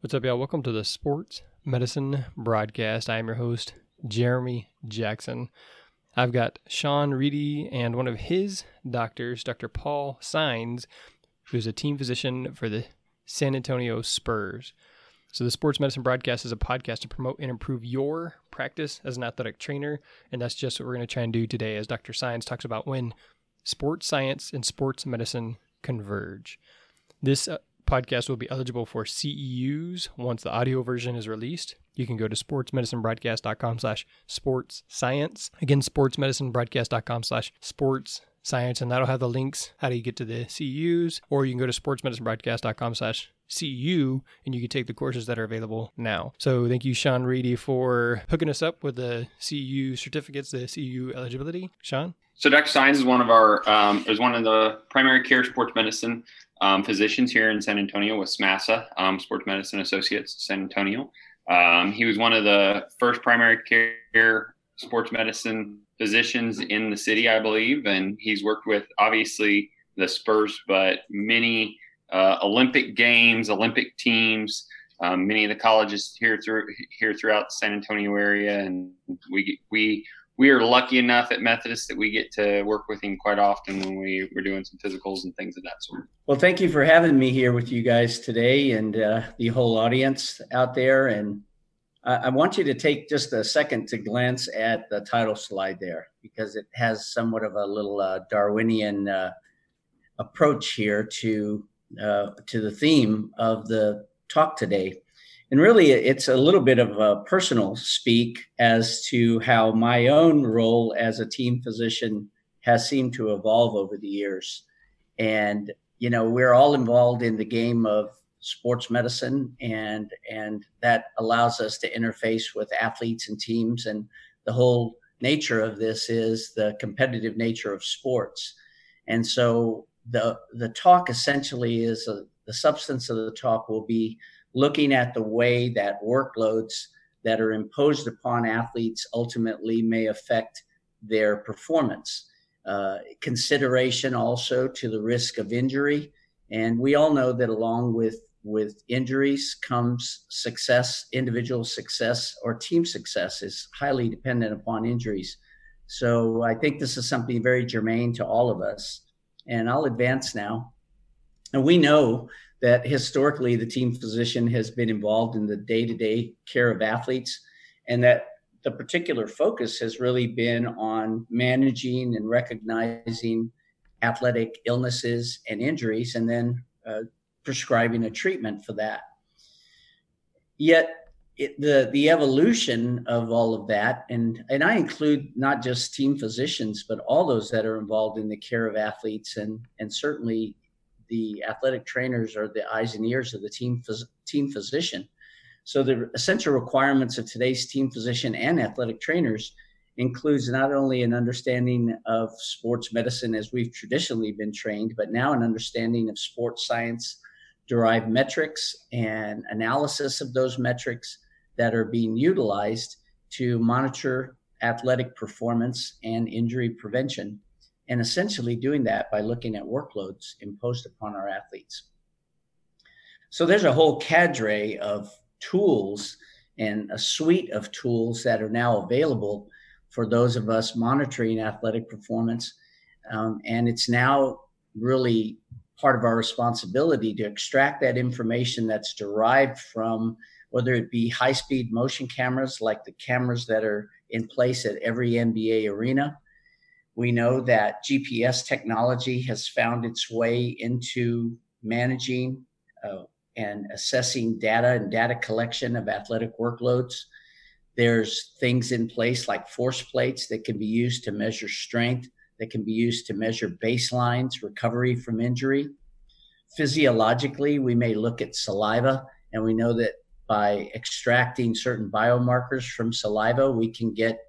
What's up, y'all? Welcome to the Sports Medicine Broadcast. I am your host, Jeremy Jackson. I've got Sean Reedy and one of his doctors, Dr. Paul Saenz, who's a team physician for the San Antonio Spurs. So, the Sports Medicine Broadcast is a podcast to promote and improve your practice as an athletic trainer. And that's just what we're going to try and do today, as Dr. Saenz talks about when sports science and sports medicine converge. This uh, podcast will be eligible for CEUs once the audio version is released. You can go to sportsmedicinebroadcast.com slash sports science. Again, sportsmedicinebroadcast.com slash sports science, and that'll have the links how do you get to the CEUs, or you can go to sportsmedicinebroadcast.com slash CEU and you can take the courses that are available now. So thank you, Sean Reedy, for hooking us up with the CEU certificates, the CEU eligibility. Sean? So Dr. Saenz is one of our um, is one of the primary care sports medicine um, physicians here in San Antonio with SMASA, um, Sports Medicine Associates San Antonio. Um, he was one of the first primary care sports medicine physicians in the city, I believe, and he's worked with obviously the Spurs, but many uh, Olympic games, Olympic teams, um, many of the colleges here through here throughout the San Antonio area, and we we we are lucky enough at Methodist that we get to work with him quite often when we we're doing some physicals and things of that sort. Well, thank you for having me here with you guys today and uh, the whole audience out there. And I, I want you to take just a second to glance at the title slide there because it has somewhat of a little uh, Darwinian uh, approach here to uh, to the theme of the talk today. And really, it's a little bit of a personal speak as to how my own role as a team physician has seemed to evolve over the years. And, you know, we're all involved in the game of sports medicine and and that allows us to interface with athletes and teams and the whole nature of this is the competitive nature of sports and so the the talk essentially is a, the substance of the talk will be looking at the way that workloads that are imposed upon athletes ultimately may affect their performance. Uh, consideration also to the risk of injury. And we all know that along with, with injuries comes success, individual success or team success is highly dependent upon injuries. So I think this is something very germane to all of us. And I'll advance now. And we know that historically the team physician has been involved in the day-to-day care of athletes and that the particular focus has really been on managing and recognizing athletic illnesses and injuries and then uh, prescribing a treatment for that yet it, the the evolution of all of that and and I include not just team physicians but all those that are involved in the care of athletes and and certainly the athletic trainers are the eyes and ears of the team phys- team physician. So the essential requirements of today's team physician and athletic trainers includes not only an understanding of sports medicine as we've traditionally been trained, but now an understanding of sports science derived metrics and analysis of those metrics that are being utilized to monitor athletic performance and injury prevention and essentially doing that by looking at workloads imposed upon our athletes. So there's a whole cadre of tools and a suite of tools that are now available for those of us monitoring athletic performance. Um, and it's now really part of our responsibility to extract that information that's derived from whether it be high speed motion cameras like the cameras that are in place at every NBA arena, we know that GPS technology has found its way into managing uh, and assessing data and data collection of athletic workloads. There's things in place like force plates that can be used to measure strength, that can be used to measure baselines, recovery from injury. Physiologically, we may look at saliva, and we know that by extracting certain biomarkers from saliva, we can get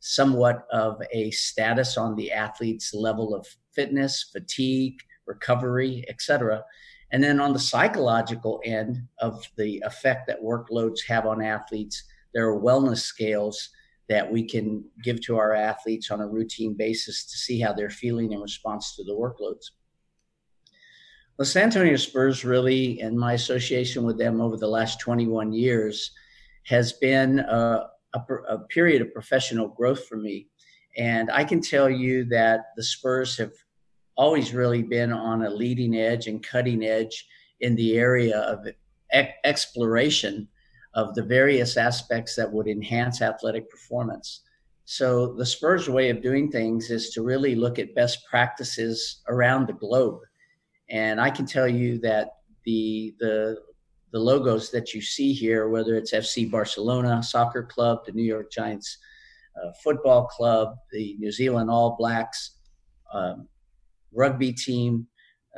somewhat of a status on the athlete's level of fitness, fatigue, recovery, etc. And then on the psychological end of the effect that workloads have on athletes, there are wellness scales that we can give to our athletes on a routine basis to see how they're feeling in response to the workloads. The San Antonio Spurs really, and my association with them over the last 21 years, has been a, a, a period of professional growth for me. And I can tell you that the Spurs have always really been on a leading edge and cutting edge in the area of exploration of the various aspects that would enhance athletic performance. So, the Spurs' way of doing things is to really look at best practices around the globe. And I can tell you that the, the, the logos that you see here, whether it's FC Barcelona Soccer Club, the New York Giants uh, Football Club, the New Zealand All Blacks um, rugby team,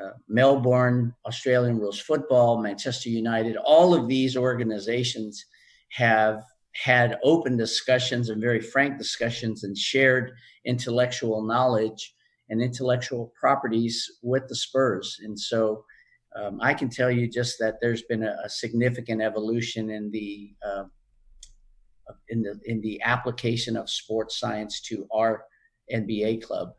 uh, Melbourne, Australian Rules Football, Manchester United, all of these organizations have had open discussions and very frank discussions and shared intellectual knowledge and intellectual properties with the Spurs. And so um, I can tell you just that there's been a, a significant evolution in the uh, in the in the application of sports science to our NBA club.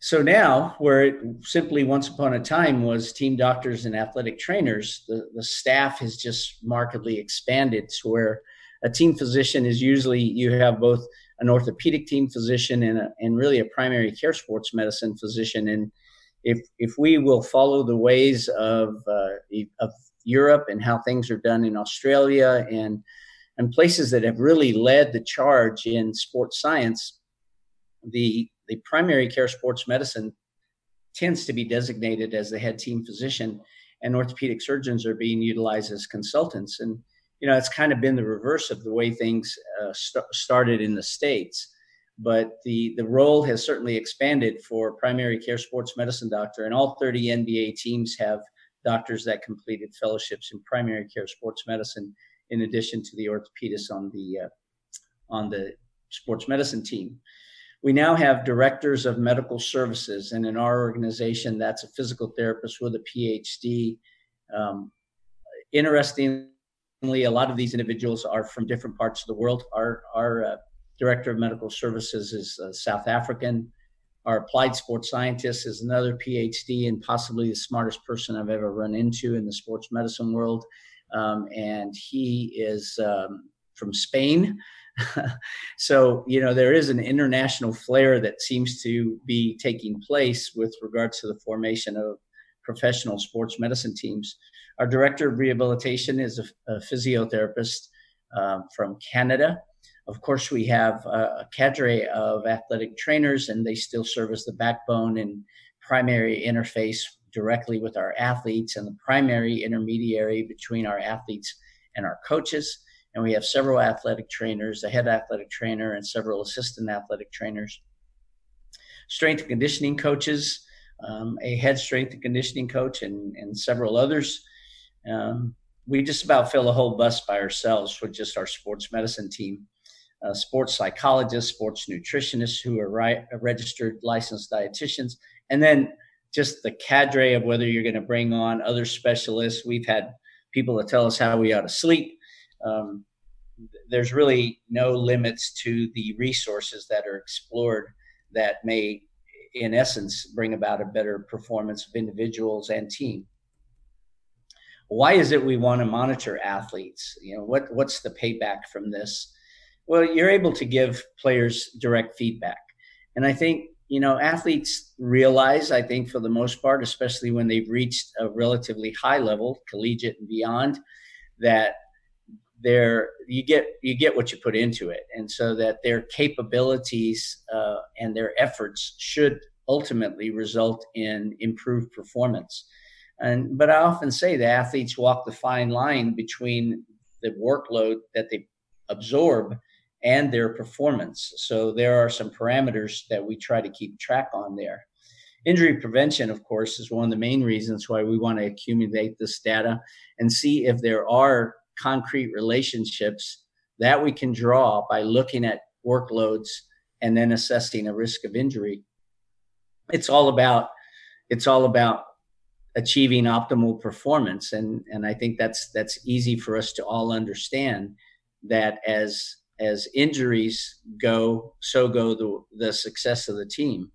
So now, where it simply once upon a time was team doctors and athletic trainers, the, the staff has just markedly expanded to where a team physician is usually you have both an orthopedic team physician and, a, and really a primary care sports medicine physician. And if, if we will follow the ways of, uh, of Europe and how things are done in Australia and, and places that have really led the charge in sports science, the the primary care sports medicine tends to be designated as the head team physician, and orthopedic surgeons are being utilized as consultants. And you know, it's kind of been the reverse of the way things uh, st- started in the states. But the the role has certainly expanded for primary care sports medicine doctor, and all 30 NBA teams have doctors that completed fellowships in primary care sports medicine, in addition to the orthopedist on the uh, on the sports medicine team we now have directors of medical services, and in our organization, that's a physical therapist with a PhD. Um, interestingly, a lot of these individuals are from different parts of the world. Our, our uh, director of medical services is uh, South African. Our applied sports scientist is another PhD and possibly the smartest person I've ever run into in the sports medicine world. Um, and he is um, from Spain. so, you know, there is an international flair that seems to be taking place with regards to the formation of professional sports medicine teams. Our director of rehabilitation is a, a physiotherapist um, from Canada. Of course, we have a, a cadre of athletic trainers, and they still serve as the backbone and primary interface directly with our athletes and the primary intermediary between our athletes and our coaches and we have several athletic trainers, a head athletic trainer, and several assistant athletic trainers. Strength and conditioning coaches, um, a head strength and conditioning coach, and, and several others. Um, we just about fill a whole bus by ourselves with just our sports medicine team. Uh, sports psychologists, sports nutritionists who are registered licensed dietitians, and then just the cadre of whether you're going to bring on other specialists. We've had people that tell us how we ought to sleep um, there's really no limits to the resources that are explored that may, in essence, bring about a better performance of individuals and team. Why is it we want to monitor athletes? You know, what what's the payback from this? Well, you're able to give players direct feedback, and I think you know athletes realize. I think for the most part, especially when they've reached a relatively high level, collegiate and beyond, that their you get you get what you put into it and so that their capabilities uh, and their efforts should ultimately result in improved performance and but i often say the athletes walk the fine line between the workload that they absorb and their performance. So there are some parameters that we try to keep track on there. Injury prevention of course is one of the main reasons why we want to accumulate this data and see if there are concrete relationships that we can draw by looking at workloads and then assessing a risk of injury. It's all about it's all about achieving optimal performance and and i think that's that's easy for us to all understand that as as injuries go so go the the success of the team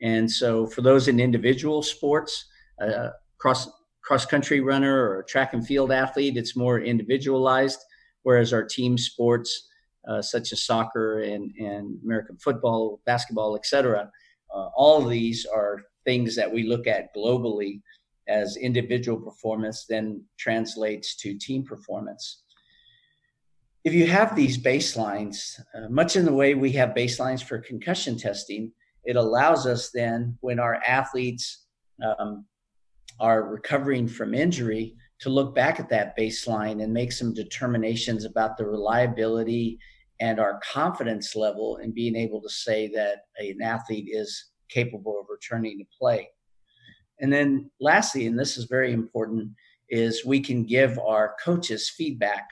and so for those in individual sports a cross cross country runner or track and field athlete, it's more individualized. Whereas our team sports, uh, such as soccer and, and American football, basketball, etc., uh, all of these are things that we look at globally as individual performance, then translates to team performance. If you have these baselines, uh, much in the way we have baselines for concussion testing, it allows us then, when our athletes um, are recovering from injury to look back at that baseline and make some determinations about the reliability and our confidence level in being able to say that an athlete is capable of returning to play. And then lastly, and this is very important, is we can give our coaches feedback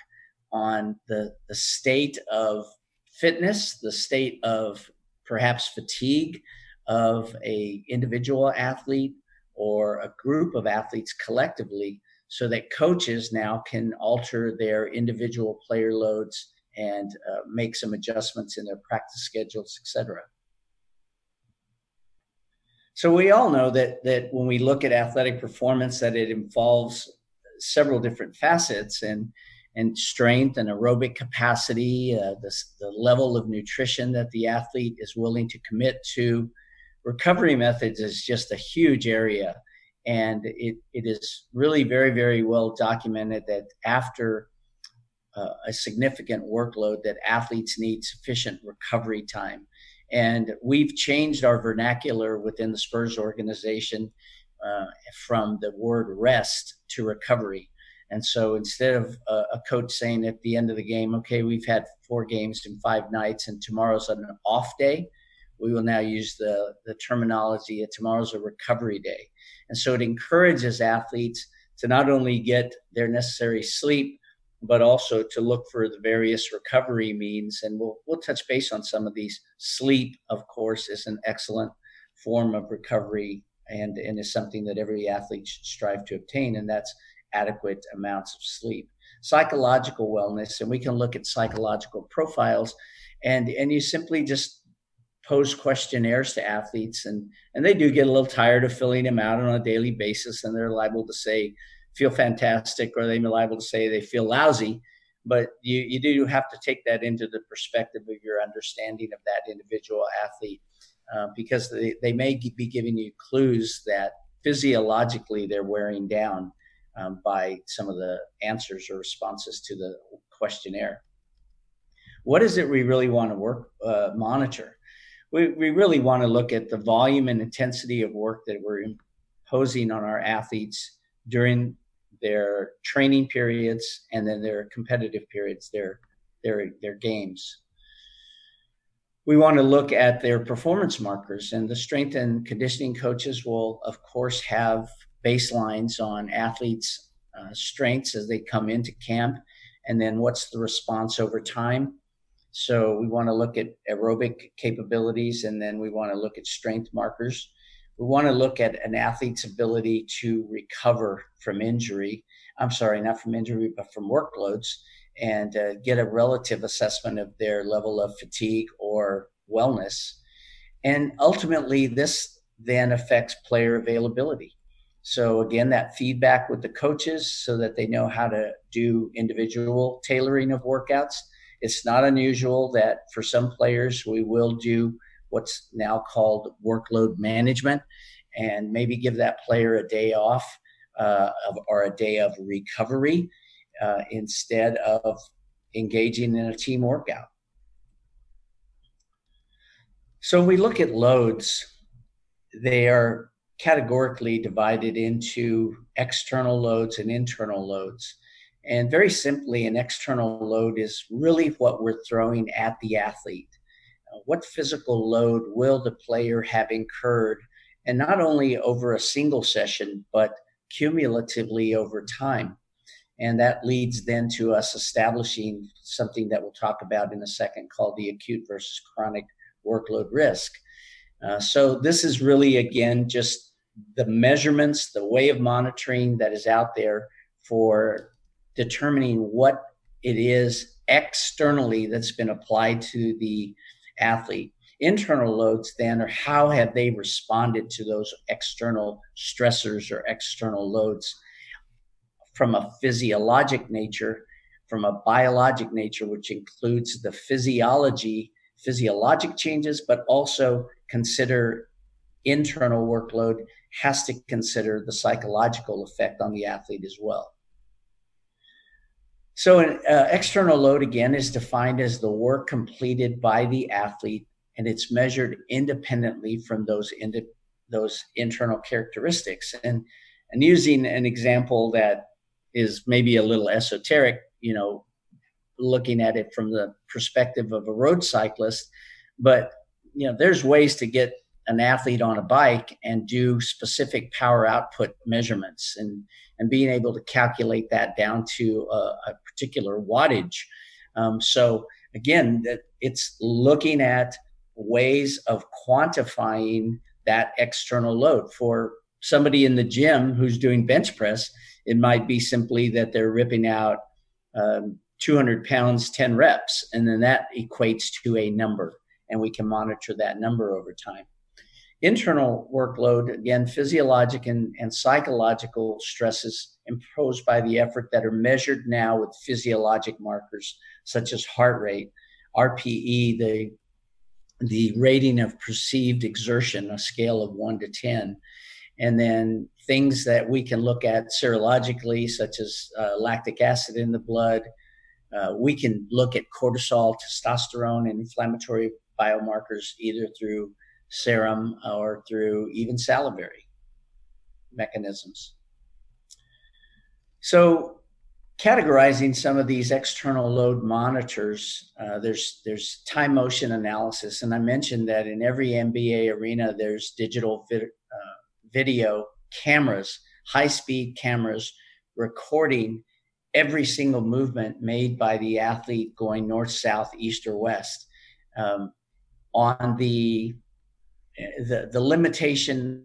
on the, the state of fitness, the state of perhaps fatigue of a individual athlete, or a group of athletes collectively so that coaches now can alter their individual player loads and uh, make some adjustments in their practice schedules, etc. So we all know that that when we look at athletic performance, that it involves several different facets and and strength and aerobic capacity, uh, the, the level of nutrition that the athlete is willing to commit to, recovery methods is just a huge area. And it, it is really very, very well documented that after uh, a significant workload that athletes need sufficient recovery time. And we've changed our vernacular within the Spurs organization uh, from the word rest to recovery. And so instead of a, a, coach saying at the end of the game, okay, we've had four games in five nights and tomorrow's an off day, we will now use the, the terminology tomorrow's a recovery day. And so it encourages athletes to not only get their necessary sleep, but also to look for the various recovery means. And we'll, we'll touch base on some of these. Sleep, of course, is an excellent form of recovery and, and is something that every athlete should strive to obtain, and that's adequate amounts of sleep. Psychological wellness, and we can look at psychological profiles, and, and you simply just pose questionnaires to athletes and and they do get a little tired of filling them out on a daily basis and they're liable to say feel fantastic or they may liable to say they feel lousy but you, you do have to take that into the perspective of your understanding of that individual athlete uh, because they, they may be giving you clues that physiologically they're wearing down um, by some of the answers or responses to the questionnaire. What is it we really want to work uh, monitor? We, we really want to look at the volume and intensity of work that we're imposing on our athletes during their training periods and then their competitive periods, their their their games. We want to look at their performance markers, and the strength and conditioning coaches will, of course, have baselines on athletes' uh, strengths as they come into camp, and then what's the response over time. So we want to look at aerobic capabilities and then we want to look at strength markers. We want to look at an athlete's ability to recover from injury. I'm sorry, not from injury, but from workloads and uh, get a relative assessment of their level of fatigue or wellness. And ultimately, this then affects player availability. So, again, that feedback with the coaches so that they know how to do individual tailoring of workouts it's not unusual that for some players we will do what's now called workload management and maybe give that player a day off uh, of, or a day of recovery uh, instead of engaging in a team workout. So when we look at loads, they are categorically divided into external loads and internal loads. And very simply, an external load is really what we're throwing at the athlete. What physical load will the player have incurred, and not only over a single session, but cumulatively over time? And that leads then to us establishing something that we'll talk about in a second called the acute versus chronic workload risk. Uh, so, this is really, again, just the measurements, the way of monitoring that is out there for determining what it is externally that's been applied to the athlete. internal loads then are how have they responded to those external stressors or external loads from a physiologic nature from a biologic nature which includes the physiology physiologic changes but also consider internal workload has to consider the psychological effect on the athlete as well so an uh, external load again is defined as the work completed by the athlete and it's measured independently from those those internal characteristics. And and using an example that is maybe a little esoteric, you know, looking at it from the perspective of a road cyclist, but you know, there's ways to get an athlete on a bike and do specific power output measurements and and being able to calculate that down to a, a particular wattage. Um, so again, that it's looking at ways of quantifying that external load. For somebody in the gym who's doing bench press, it might be simply that they're ripping out um, 200 pounds, 10 reps, and then that equates to a number, and we can monitor that number over time. Internal workload, again, physiologic and, and psychological stresses imposed by the effort that are measured now with physiologic markers such as heart rate, RPE, the the rating of perceived exertion, a scale of one to 10. And then things that we can look at serologically, such as uh, lactic acid in the blood. Uh, we can look at cortisol, testosterone, and inflammatory biomarkers either through serum or through even salivary mechanisms. So categorizing some of these external load monitors, uh, there's there's time motion analysis, and I mentioned that in every NBA arena there's digital uh, video cameras, high speed cameras recording every single movement made by the athlete going north, south, east, or west. Um, on the the the limitation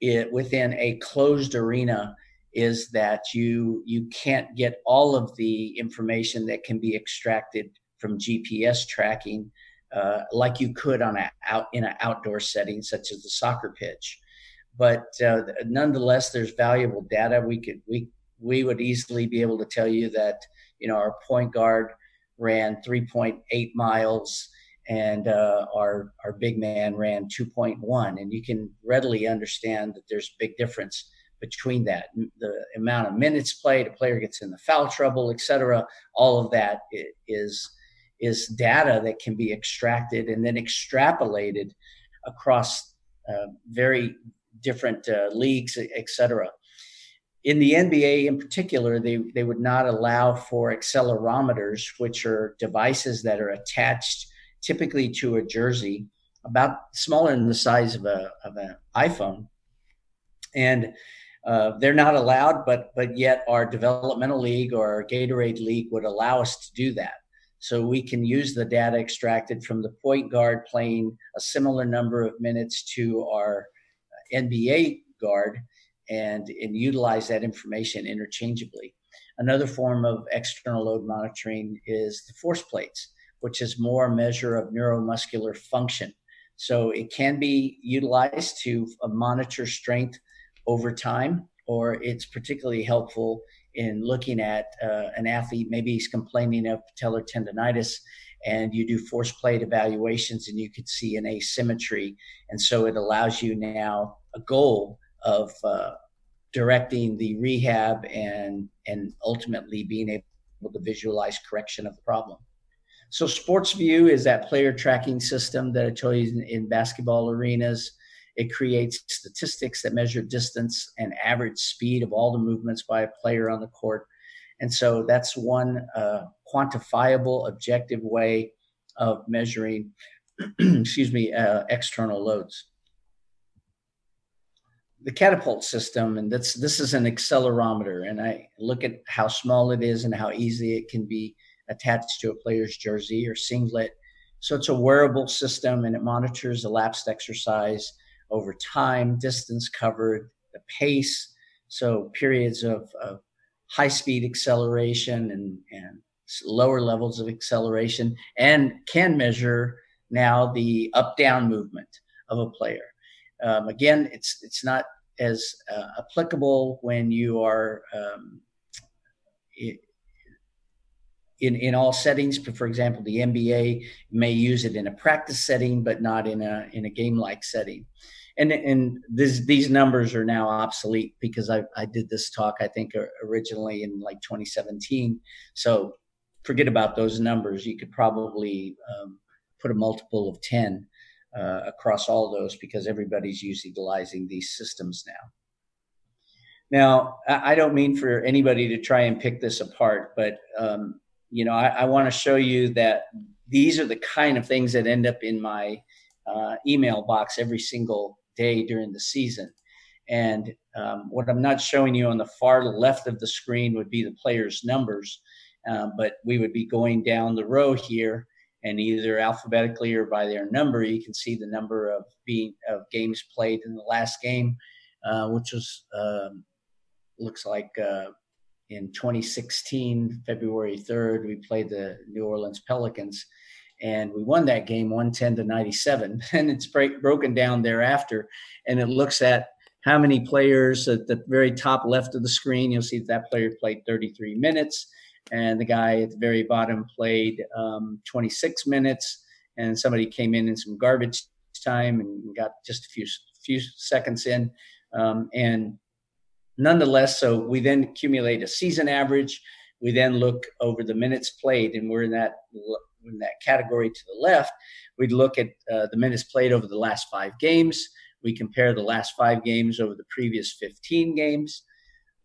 it, within a closed arena is that you you can't get all of the information that can be extracted from GPS tracking uh, like you could on a out in an outdoor setting such as the soccer pitch. But uh, nonetheless, there's valuable data. We could we we would easily be able to tell you that you know our point guard ran 3.8 miles and uh, our our big man ran 2.1, and you can readily understand that there's a big difference between that. The amount of minutes played a player gets in the foul trouble etc all of that is is data that can be extracted and then extrapolated across uh, very different uh, leagues etc in the NBA in particular, they, they would not allow for accelerometers, which are devices that are attached typically to a jersey, about smaller than the size of a of an iPhone. And uh, they're not allowed, but but yet our developmental league or our Gatorade league would allow us to do that. So we can use the data extracted from the point guard playing a similar number of minutes to our NBA guard and, and utilize that information interchangeably. Another form of external load monitoring is the force plates, which is more a measure of neuromuscular function. So it can be utilized to uh, monitor strength over time, or it's particularly helpful in looking at uh, an athlete. Maybe he's complaining of patellar tendonitis, and you do force plate evaluations, and you could see an asymmetry. And so it allows you now a goal of uh, directing the rehab and and ultimately being able to visualize correction of the problem. So SportVU is that player tracking system that I told you in, in basketball arenas. It creates statistics that measure distance and average speed of all the movements by a player on the court. And so that's one uh, quantifiable, objective way of measuring, excuse me, uh, external loads. The catapult system, and that's this is an accelerometer, and I look at how small it is and how easy it can be attached to a player's jersey or singlet. So it's a wearable system, and it monitors elapsed exercise over time, distance covered, the pace, so periods of, of high speed acceleration and, and lower levels of acceleration, and can measure now the up down movement of a player. Um, again, it's it's not as uh, applicable when you are um, in in all settings. For example, the NBA may use it in a practice setting, but not in a in a game like setting. And and this, these numbers are now obsolete because I I did this talk I think originally in like 2017. So forget about those numbers. You could probably um, put a multiple of 10 uh, across all those because everybody's utilizing these systems now. Now, I don't mean for anybody to try and pick this apart, but um, you know, I, I want to show you that these are the kind of things that end up in my uh, email box every single day during the season. And um, what I'm not showing you on the far left of the screen would be the players' numbers, uh, but we would be going down the row here, and either alphabetically or by their number, you can see the number of being of games played in the last game, uh, which was um, looks like uh, in 2016, February 3rd, we played the New Orleans Pelicans and we won that game 110 to 97 and it's break, broken down thereafter and it looks at how many players at the very top left of the screen. You'll see that, that player played 33 minutes and the guy at the very bottom played um, 26 minutes and somebody came in in some garbage time and got just a few few seconds in um, and nonetheless, so we then accumulate a season average. We then look over the minutes played, and we're in that in that category to the left. We'd look at uh, the minutes played over the last five games. We compare the last five games over the previous 15 games.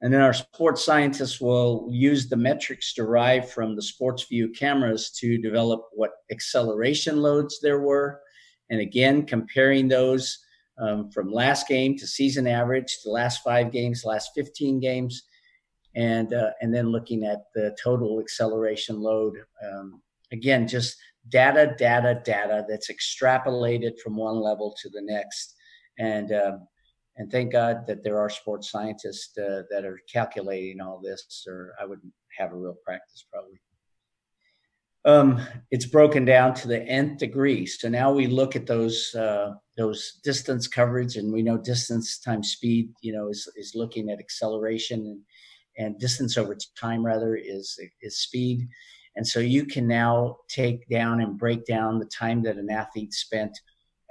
And then our sports scientists will use the metrics derived from the SportVU cameras to develop what acceleration loads there were. And again, comparing those um, from last game to season average to last five games, last 15 games, and uh, and then looking at the total acceleration load. Um, again, just data, data, data that's extrapolated from one level to the next, and um, and thank God that there are sports scientists uh, that are calculating all this, or I wouldn't have a real practice probably um, it's broken down to the nth degree. So now we look at those uh, those distance coverage, and we know distance times speed, you know, is is looking at acceleration and and distance over time rather is is speed. And so you can now take down and break down the time that an athlete spent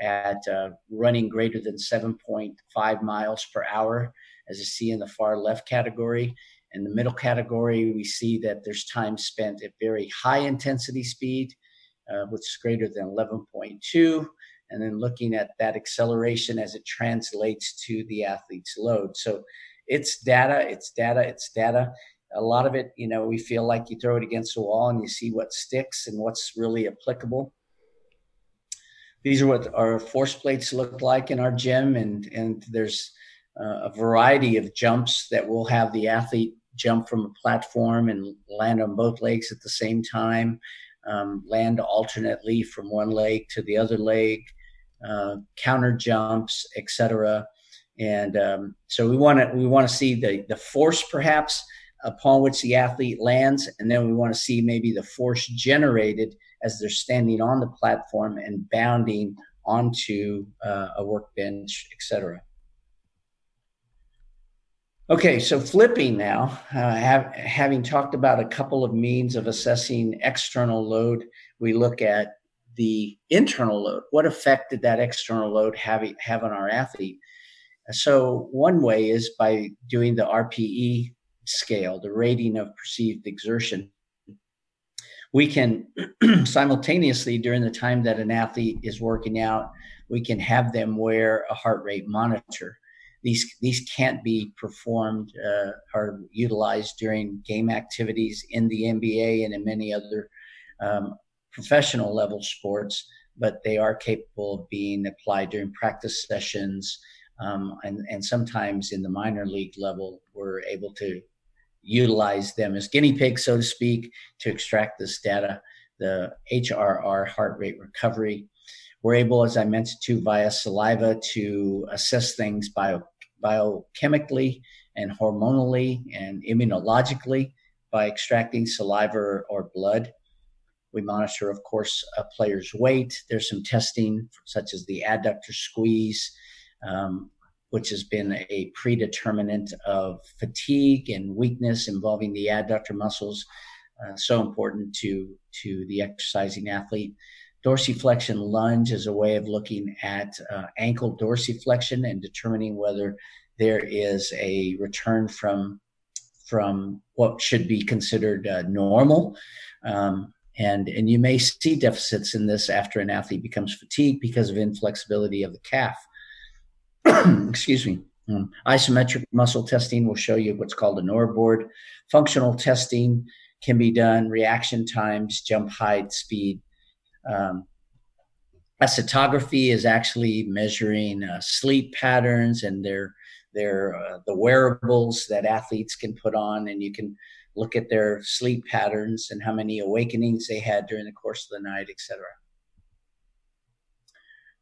at uh, running greater than 7.5 miles per hour, as you see in the far left category. In the middle category, we see that there's time spent at very high intensity speed, uh, which is greater than 11.2. And then looking at that acceleration as it translates to the athlete's load. So it's data, it's data, it's data. A lot of it, you know, we feel like you throw it against the wall and you see what sticks and what's really applicable. These are what our force plates look like in our gym, and and there's uh, a variety of jumps that will have the athlete jump from a platform and land on both legs at the same time, um, land alternately from one leg to the other leg, uh, counter jumps, etc. And um, so we want to we want to see the the force perhaps upon which the athlete lands, and then we want to see maybe the force generated as they're standing on the platform and bounding onto uh, a workbench, etc. Okay, so flipping now, uh, have, having talked about a couple of means of assessing external load, we look at the internal load. What effect did that external load have, have on our athlete? So, one way is by doing the RPE scale, the rating of perceived exertion. We can simultaneously, during the time that an athlete is working out, we can have them wear a heart rate monitor these these can't be performed uh, or utilized during game activities in the NBA and in many other um, professional level sports, but they are capable of being applied during practice sessions. Um, and, and sometimes in the minor league level, we're able to utilize them as guinea pigs, so to speak, to extract this data. The HRR, heart rate recovery, we're able, as I mentioned, to via saliva to assess things bio, biochemically and hormonally and immunologically by extracting saliva or blood. We monitor, of course, a player's weight. There's some testing, such as the adductor squeeze, um, which has been a predeterminant of fatigue and weakness involving the adductor muscles. Uh, so important to to the exercising athlete. Dorsiflexion lunge is a way of looking at uh, ankle dorsiflexion and determining whether there is a return from from what should be considered uh, normal. Um, and, and you may see deficits in this after an athlete becomes fatigued because of inflexibility of the calf. Excuse me. Um, isometric muscle testing will show you what's called a NordBord. Functional testing can be done, reaction times, jump height, speed. Um, actigraphy is actually measuring uh, sleep patterns and their their uh, the wearables that athletes can put on, and you can look at their sleep patterns and how many awakenings they had during the course of the night, etc.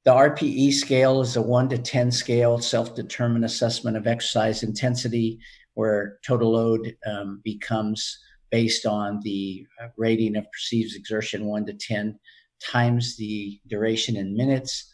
The RPE scale is a 1 to 10 scale, self determined assessment of exercise intensity, where total load um, becomes based on the uh, rating of perceived exertion 1 to 10 times the duration in minutes.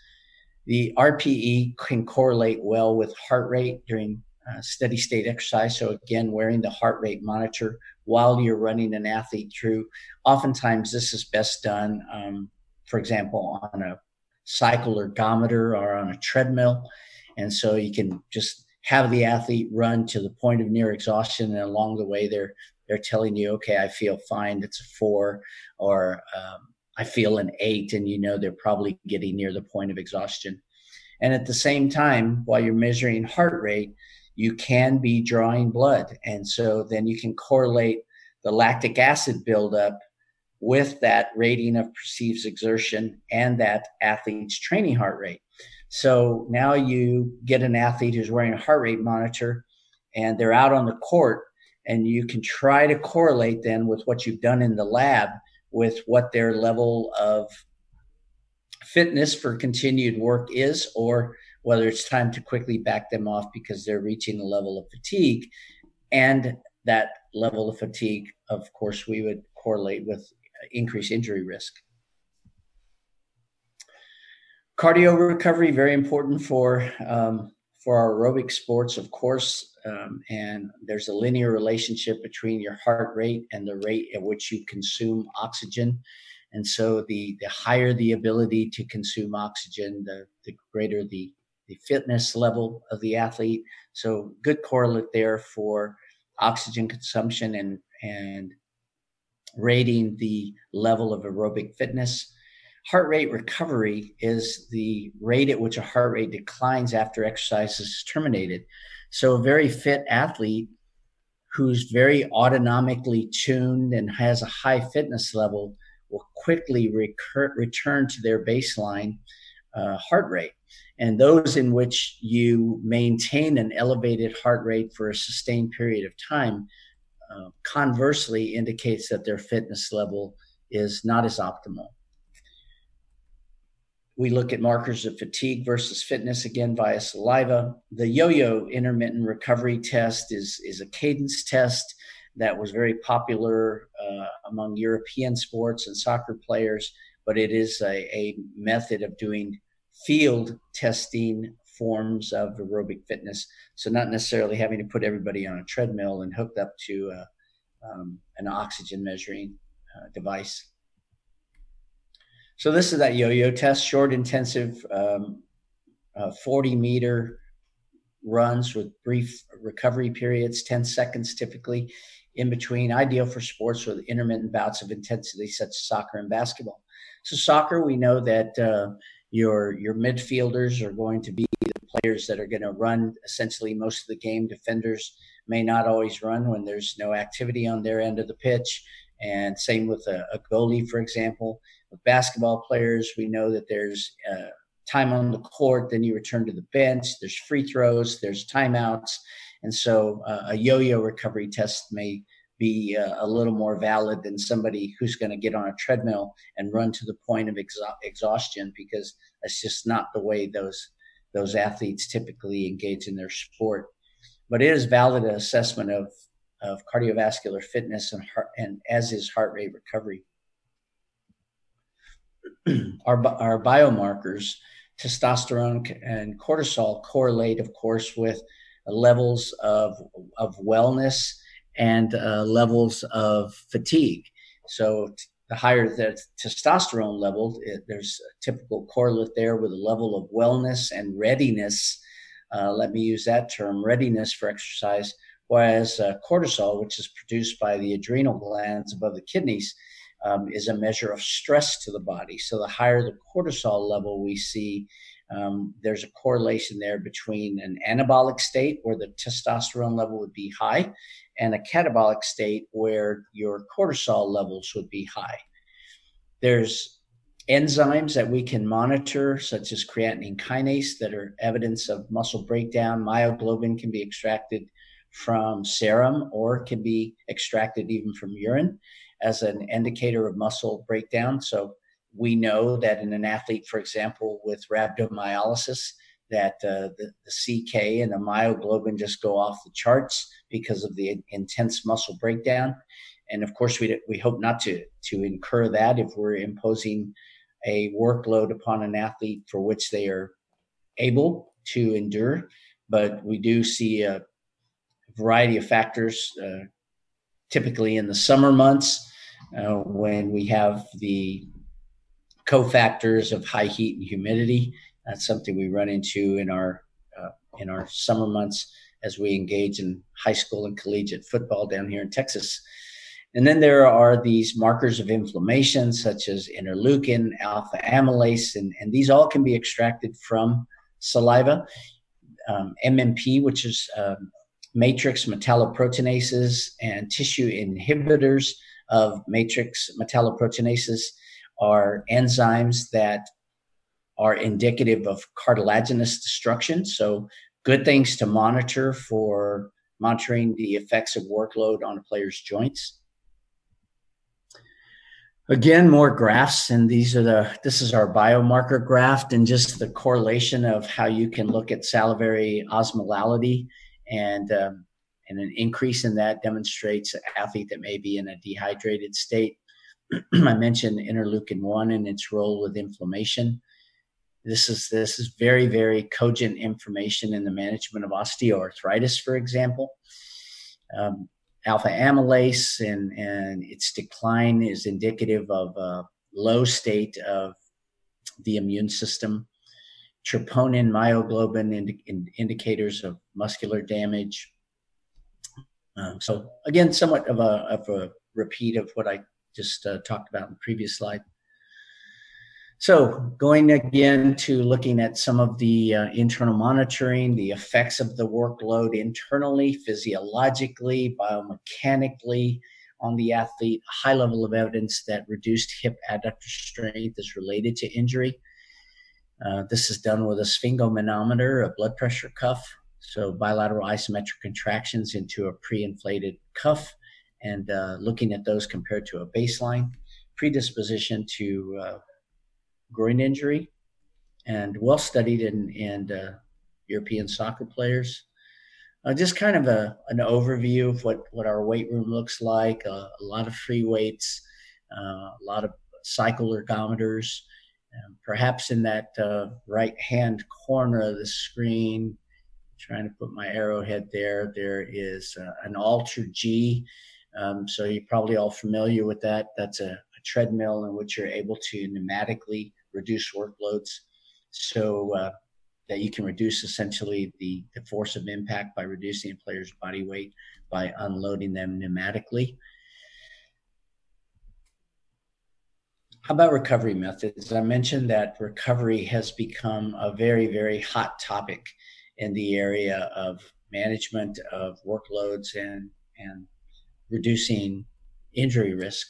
The RPE can correlate well with heart rate during uh, steady state exercise. So, again, wearing the heart rate monitor while you're running an athlete through. Oftentimes, this is best done, um, for example, on a cycle ergometer or on a treadmill. And so you can just have the athlete run to the point of near exhaustion, and along the way, they're they're telling you, okay, I feel fine. It's a four, or um, I feel an eight, and you know they're probably getting near the point of exhaustion. And at the same time, while you're measuring heart rate, you can be drawing blood. And so then you can correlate the lactic acid buildup with that rating of perceived exertion and that athlete's training heart rate. So now you get an athlete who's wearing a heart rate monitor and they're out on the court, and you can try to correlate then with what you've done in the lab with what their level of fitness for continued work is or whether it's time to quickly back them off because they're reaching a level of fatigue. And that level of fatigue, of course, we would correlate with increased injury risk. Cardio recovery, very important for um, for our aerobic sports, of course. Um, and there's a linear relationship between your heart rate and the rate at which you consume oxygen. And so the, the higher the ability to consume oxygen, the, the greater the the fitness level of the athlete. So good correlate there for oxygen consumption and and rating the level of aerobic fitness. Heart rate recovery is the rate at which a heart rate declines after exercise is terminated. So a very fit athlete who's very autonomically tuned and has a high fitness level will quickly recur- return to their baseline uh, heart rate and those in which you maintain an elevated heart rate for a sustained period of time uh, conversely indicates that their fitness level is not as optimal we look at markers of fatigue versus fitness again via saliva the yo-yo intermittent recovery test is, is a cadence test that was very popular uh, among european sports and soccer players but it is a, a method of doing field testing forms of aerobic fitness. So not necessarily having to put everybody on a treadmill and hooked up to uh, um, an oxygen measuring uh, device. So this is that yo-yo test, short, intensive, um, uh, 40 meter runs with brief recovery periods, 10 seconds typically in between, ideal for sports with intermittent bouts of intensity such as soccer and basketball. So soccer, we know that uh, your your midfielders are going to be the players that are going to run essentially most of the game. Defenders may not always run when there's no activity on their end of the pitch, and same with a, a goalie, for example. With basketball players, we know that there's uh, time on the court, then you return to the bench. There's free throws, there's timeouts, and so uh, a yo-yo recovery test may be uh, a little more valid than somebody who's going to get on a treadmill and run to the point of exhaustion because that's just not the way those those athletes typically engage in their sport. But it is valid assessment of of cardiovascular fitness and heart, and as is heart rate recovery. Our, our biomarkers, testosterone and cortisol correlate, of course, with levels of, of wellness and uh, levels of fatigue. So, the higher the testosterone level, it, there's a typical correlate there with a level of wellness and readiness. Uh, let me use that term readiness for exercise. Whereas uh, cortisol, which is produced by the adrenal glands above the kidneys, um, is a measure of stress to the body. So the higher the cortisol level we see, um, there's a correlation there between an anabolic state where the testosterone level would be high and a catabolic state where your cortisol levels would be high. There's enzymes that we can monitor, such as creatine kinase, that are evidence of muscle breakdown. Myoglobin can be extracted from serum or can be extracted even from urine as an indicator of muscle breakdown. So we know that in an athlete, for example, with rhabdomyolysis, that uh, the, the, CK and the myoglobin just go off the charts because of the intense muscle breakdown. And of course, we, we hope not to, to incur that if we're imposing a workload upon an athlete for which they are able to endure. But we do see a variety of factors, uh, typically in the summer months uh, when we have the cofactors of high heat and humidity that's something we run into in our uh, in our summer months as we engage in high school and collegiate football down here in Texas. And then there are these markers of inflammation, such as interleukin, alpha amylase, and, and these all can be extracted from saliva. Um, MMP, which is um, matrix metalloproteinases and tissue inhibitors of matrix metalloproteinases, are enzymes that are indicative of cartilaginous destruction. So, good things to monitor for monitoring the effects of workload on a player's joints. Again, more graphs, and these are the this is our biomarker graph, and just the correlation of how you can look at salivary osmolality, and um, and an increase in that demonstrates an athlete that may be in a dehydrated state. I mentioned interleukin one and its role with inflammation. This is this is very very cogent information in the management of osteoarthritis, for example. Um, alpha amylase and and its decline is indicative of a low state of the immune system. Troponin, myoglobin, indi- indicators of muscular damage. Um, so again, somewhat of a of a repeat of what I just uh, talked about in the previous slide. So, going again to looking at some of the uh, internal monitoring, the effects of the workload internally, physiologically, biomechanically on the athlete, high level of evidence that reduced hip adductor strength is related to injury. Uh, this is done with a sphygmomanometer, a blood pressure cuff, so bilateral isometric contractions into a pre inflated cuff, and uh, looking at those compared to a baseline predisposition to uh, groin injury and well studied in, in uh, European soccer players. Uh, just kind of a, an overview of what, what our weight room looks like uh, a lot of free weights, uh, a lot of cycle ergometers. Perhaps in that right hand corner of the screen, trying to put my arrowhead there, there is uh, an Alter G. Um, so you're probably all familiar with that. That's a, a treadmill in which you're able to pneumatically reduce workloads so uh, that you can reduce essentially the, the force of impact by reducing a player's body weight by unloading them pneumatically. How about recovery methods? I mentioned that recovery has become a very, very hot topic in the area of management of workloads and, and reducing injury risk.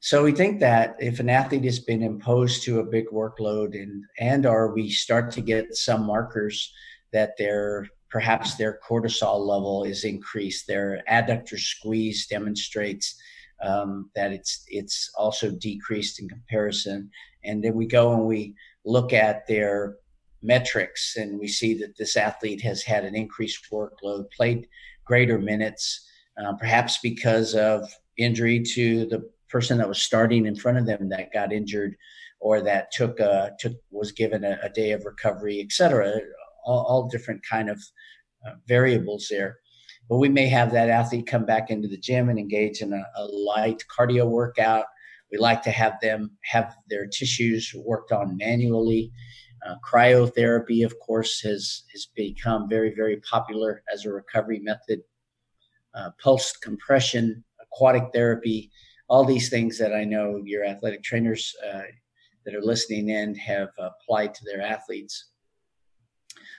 So we think that if an athlete has been imposed to a big workload and and or we start to get some markers that their perhaps their cortisol level is increased, their adductor squeeze demonstrates um, that it's it's also decreased in comparison, and then we go and we look at their metrics and we see that this athlete has had an increased workload, played greater minutes, uh, perhaps because of injury to the person that was starting in front of them that got injured or that took uh, took was given a, a, day of recovery, etc. All, all different kind of uh, variables there. But we may have that athlete come back into the gym and engage in a, a light cardio workout. We like to have them have their tissues worked on manually. Uh, cryotherapy, of course, has has become very very popular as a recovery method. Uh, pulse compression, aquatic therapy, all these things that I know your athletic trainers uh, that are listening in have applied to their athletes.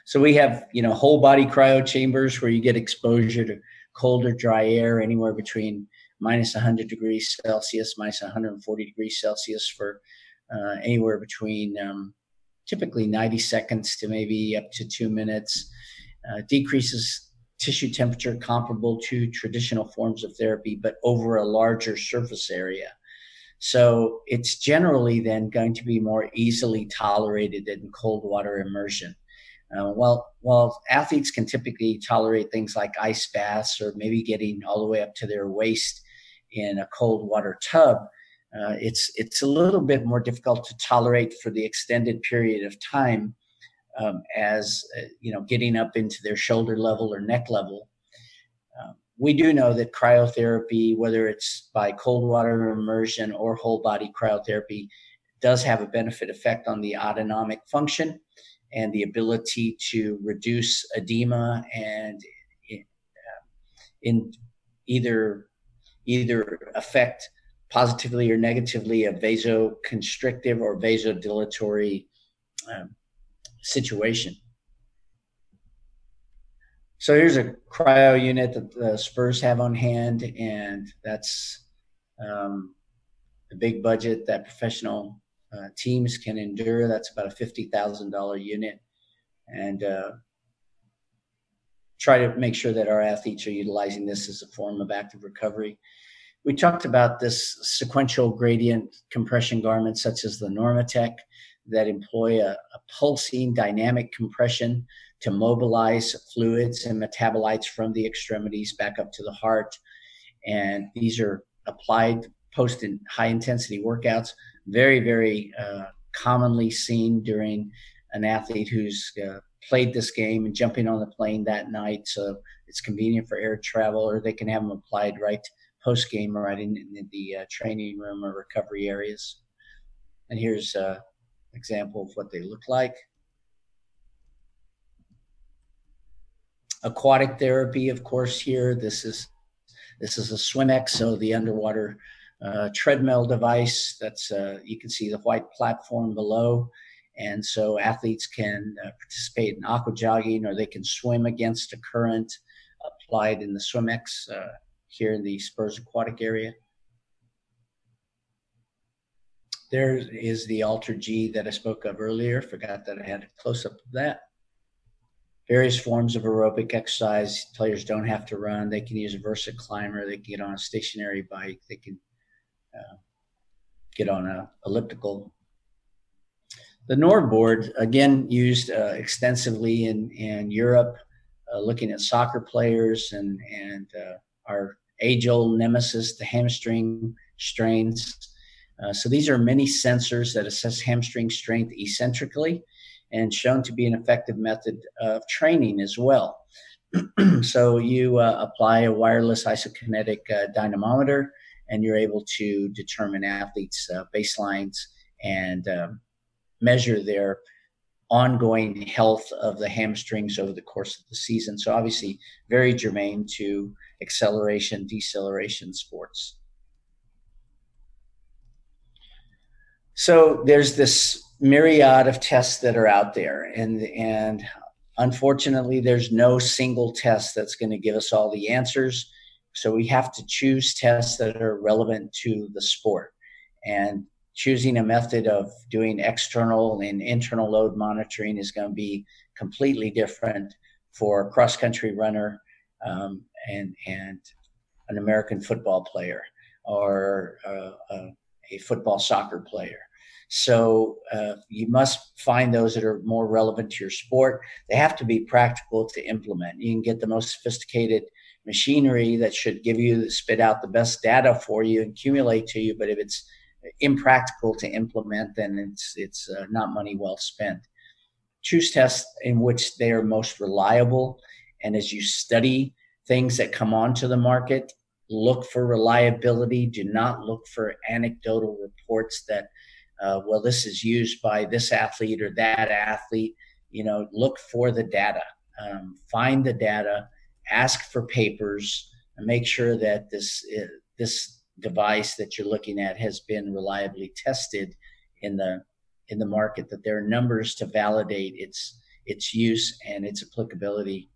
So we have, you know, whole body cryo chambers where you get exposure to cold or dry air anywhere between minus 100 degrees Celsius, minus 140 degrees Celsius for uh, anywhere between um, typically 90 seconds to maybe up to two minutes. Uh, decreases tissue temperature comparable to traditional forms of therapy, but over a larger surface area. So it's generally then going to be more easily tolerated than cold water immersion. Uh, well, while athletes can typically tolerate things like ice baths or maybe getting all the way up to their waist in a cold water tub, uh, it's it's a little bit more difficult to tolerate for the extended period of time um, as uh, you know getting up into their shoulder level or neck level. Um, we do know that cryotherapy, whether it's by cold water immersion or whole body cryotherapy, does have a benefit effect on the autonomic function and the ability to reduce edema and in either either affect positively or negatively a vasoconstrictive or vasodilatory um, situation. So here's a cryo unit that the Spurs have on hand, and that's um, the big budget that professional uh, teams can endure. That's about a fifty thousand dollar unit, and uh, try to make sure that our athletes are utilizing this as a form of active recovery. We talked about this sequential gradient compression garment, such as the Normatec, that employ a, a pulsing dynamic compression to mobilize fluids and metabolites from the extremities back up to the heart. And these are applied post in high intensity workouts very, very uh, commonly seen during an athlete who's uh, played this game and jumping on the plane that night. So it's convenient for air travel, or they can have them applied right post game right in, in the uh, training room or recovery areas. And here's an uh, example of what they look like. Aquatic therapy, of course, here. This is this is a SwimEx, so the underwater uh, treadmill device. That's uh, you can see the white platform below, and so athletes can uh, participate in aqua jogging or they can swim against a current applied in the SwimEx uh, here in the Spurs aquatic area. There is the AlterG that I spoke of earlier. Forgot that I had a close up of that. Various forms of aerobic exercise. Players don't have to run. They can use a Versa climber. They can get on a stationary bike. They can uh, get on a elliptical. The NordBord, again, used uh, extensively in, in Europe, uh, looking at soccer players and, and uh, our age old nemesis, the hamstring strains. Uh, so these are many sensors that assess hamstring strength eccentrically and shown to be an effective method of training as well. so you uh, apply a wireless isokinetic uh, dynamometer and you're able to determine athletes' uh, baselines and um, measure their ongoing health of the hamstrings over the course of the season. So, obviously, very germane to acceleration, deceleration sports. So, there's this myriad of tests that are out there, and, and unfortunately, there's no single test that's going to give us all the answers. So we have to choose tests that are relevant to the sport. And choosing a method of doing external and internal load monitoring is going to be completely different for a cross country runner um, and, and an American football player or uh, uh, a football soccer player. So uh, you must find those that are more relevant to your sport. They have to be practical to implement. You can get the most sophisticated machinery that should give you spit out the best data for you and accumulate to you but if it's impractical to implement, then it's it's uh, not money well spent. Choose tests in which they are most reliable, and as you study things that come onto the market, look for reliability. Do not look for anecdotal reports that, uh, well, this is used by this athlete or that athlete. You know, look for the data. Um, find the data. Ask for papers. And make sure that this uh, this device that you're looking at has been reliably tested in the in the market. That there are numbers to validate its its use and its applicability.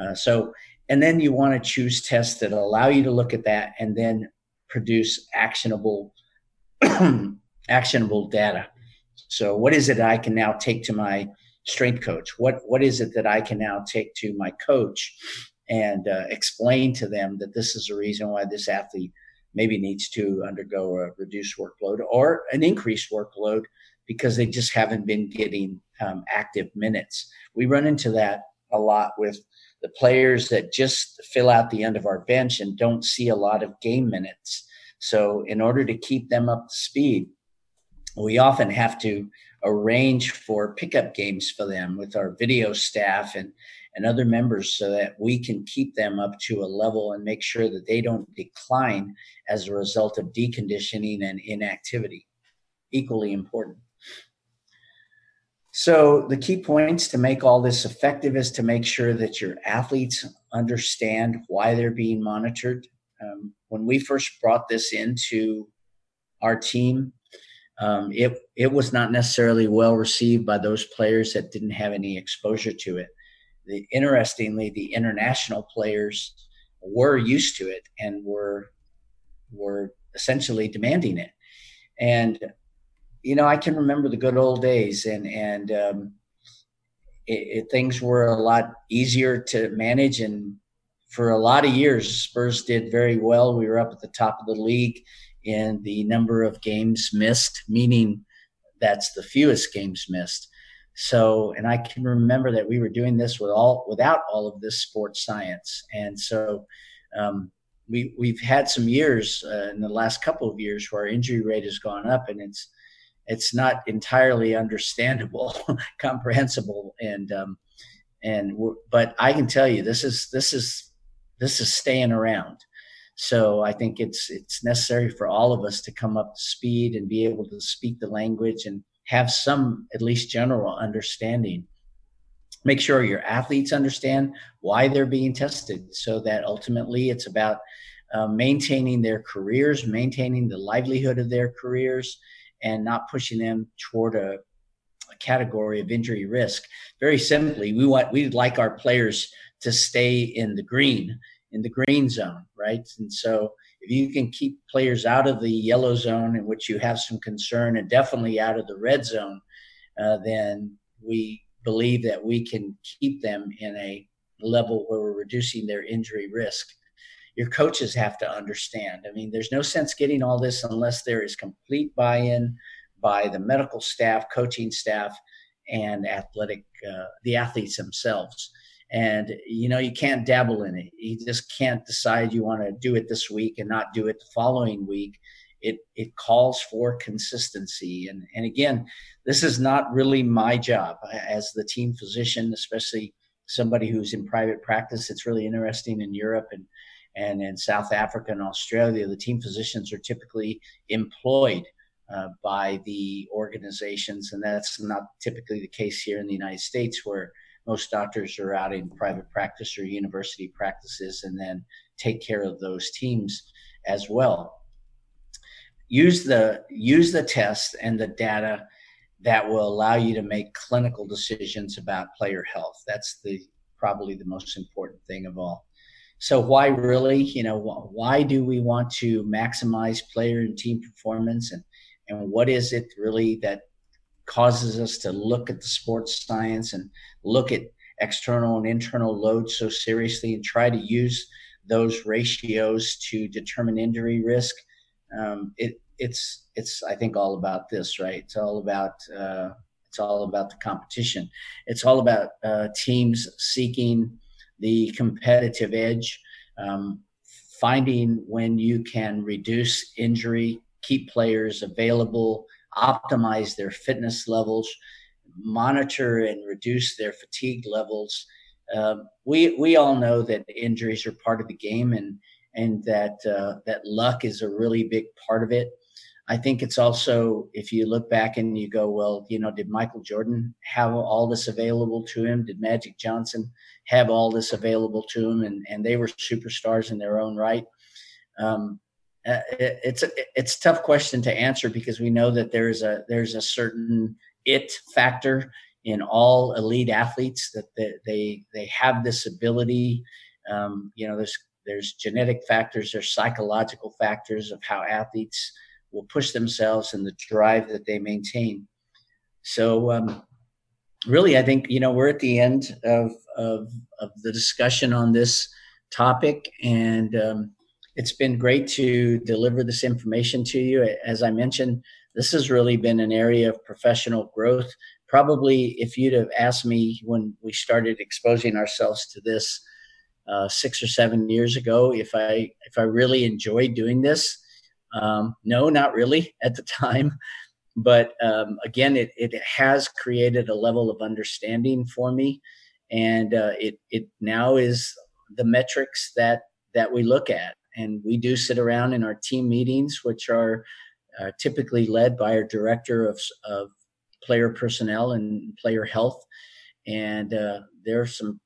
Uh, so and then you want to choose tests that allow you to look at that and then produce actionable actionable data. So what is it I can now take to my strength coach? What what is it that I can now take to my coach and uh, explain to them that this is the reason why this athlete maybe needs to undergo a reduced workload or an increased workload because they just haven't been getting um, active minutes. We run into that a lot with the players that just fill out the end of our bench and don't see a lot of game minutes. So, in order to keep them up to speed, we often have to arrange for pickup games for them with our video staff and, and other members so that we can keep them up to a level and make sure that they don't decline as a result of deconditioning and inactivity. Equally important. So, the key points to make all this effective is to make sure that your athletes understand why they're being monitored. Um, when we first brought this into our team, um, it it was not necessarily well received by those players that didn't have any exposure to it. The, interestingly, the international players were used to it and were were essentially demanding it. And you know, I can remember the good old days, and and um, it, it, things were a lot easier to manage. And for a lot of years, Spurs did very well. We were up at the top of the league in the number of games missed, meaning that's the fewest games missed. So, and I can remember that we were doing this with all without all of this sports science, and so. Um, we, we've had some years uh, in the last couple of years where our injury rate has gone up and it's it's not entirely understandable, comprehensible, and um, and but I can tell you this is this is this is staying around. So I think it's it's necessary for all of us to come up to speed and be able to speak the language and have some at least general understanding. Make sure your athletes understand why they're being tested, so that ultimately it's about uh, maintaining their careers, maintaining the livelihood of their careers, and not pushing them toward a, a category of injury risk. Very simply, we want we'd like our players to stay in the green, in the green zone, right? And so if you can keep players out of the yellow zone in which you have some concern and definitely out of the red zone, uh, then we believe that we can keep them in a level where we're reducing their injury risk your coaches have to understand. I mean, there's no sense getting all this unless there is complete buy in by the medical staff, coaching staff, and athletic, uh, the athletes themselves. And, you know, you can't dabble in it. You just can't decide you want to do it this week and not do it the following week. It, it calls for consistency. And, and again, this is not really my job as the team physician, especially somebody who's in private practice. It's really interesting in Europe and and in South Africa and Australia, the team physicians are typically employed uh, by the organizations, and that's not typically the case here in the United States, where most doctors are out in private practice or university practices and then take care of those teams as well. Use the use the test and the data that will allow you to make clinical decisions about player health. That's the probably the most important thing of all. So why really, you know, why do we want to maximize player and team performance, and and what is it really that causes us to look at the sports science and look at external and internal loads so seriously and try to use those ratios to determine injury risk? Um, it it's it's I think all about this, right? It's all about uh, it's all about the competition. It's all about uh, teams seeking the competitive edge, um, finding when you can reduce injury keep players available, optimize their fitness levels, monitor and reduce their fatigue levels. Um, we we all know that injuries are part of the game, and and that uh, that luck is a really big part of it. I think it's also if you look back and you go, well, you know, did Michael Jordan have all this available to him? Did Magic Johnson have all this available to him? And and they were superstars in their own right. Um, uh, it's a, it's a tough question to answer because we know that there's a there's a certain it factor in all elite athletes that they they, they have this ability. Um, you know, there's there's genetic factors, there's psychological factors of how athletes will push themselves and the drive that they maintain. So, um, really, I think you know we're at the end of of, of the discussion on this topic, and um, it's been great to deliver this information to you. As I mentioned, this has really been an area of professional growth. Probably, if you'd have asked me when we started exposing ourselves to this uh, six or seven years ago, if I if I really enjoyed doing this, um, no, not really at the time. But um, again, it, it has created a level of understanding for me, and uh, it it now is the metrics that that we look at and we do sit around in our team meetings, which are uh, typically led by our director of, of player personnel and player health. And uh, there are some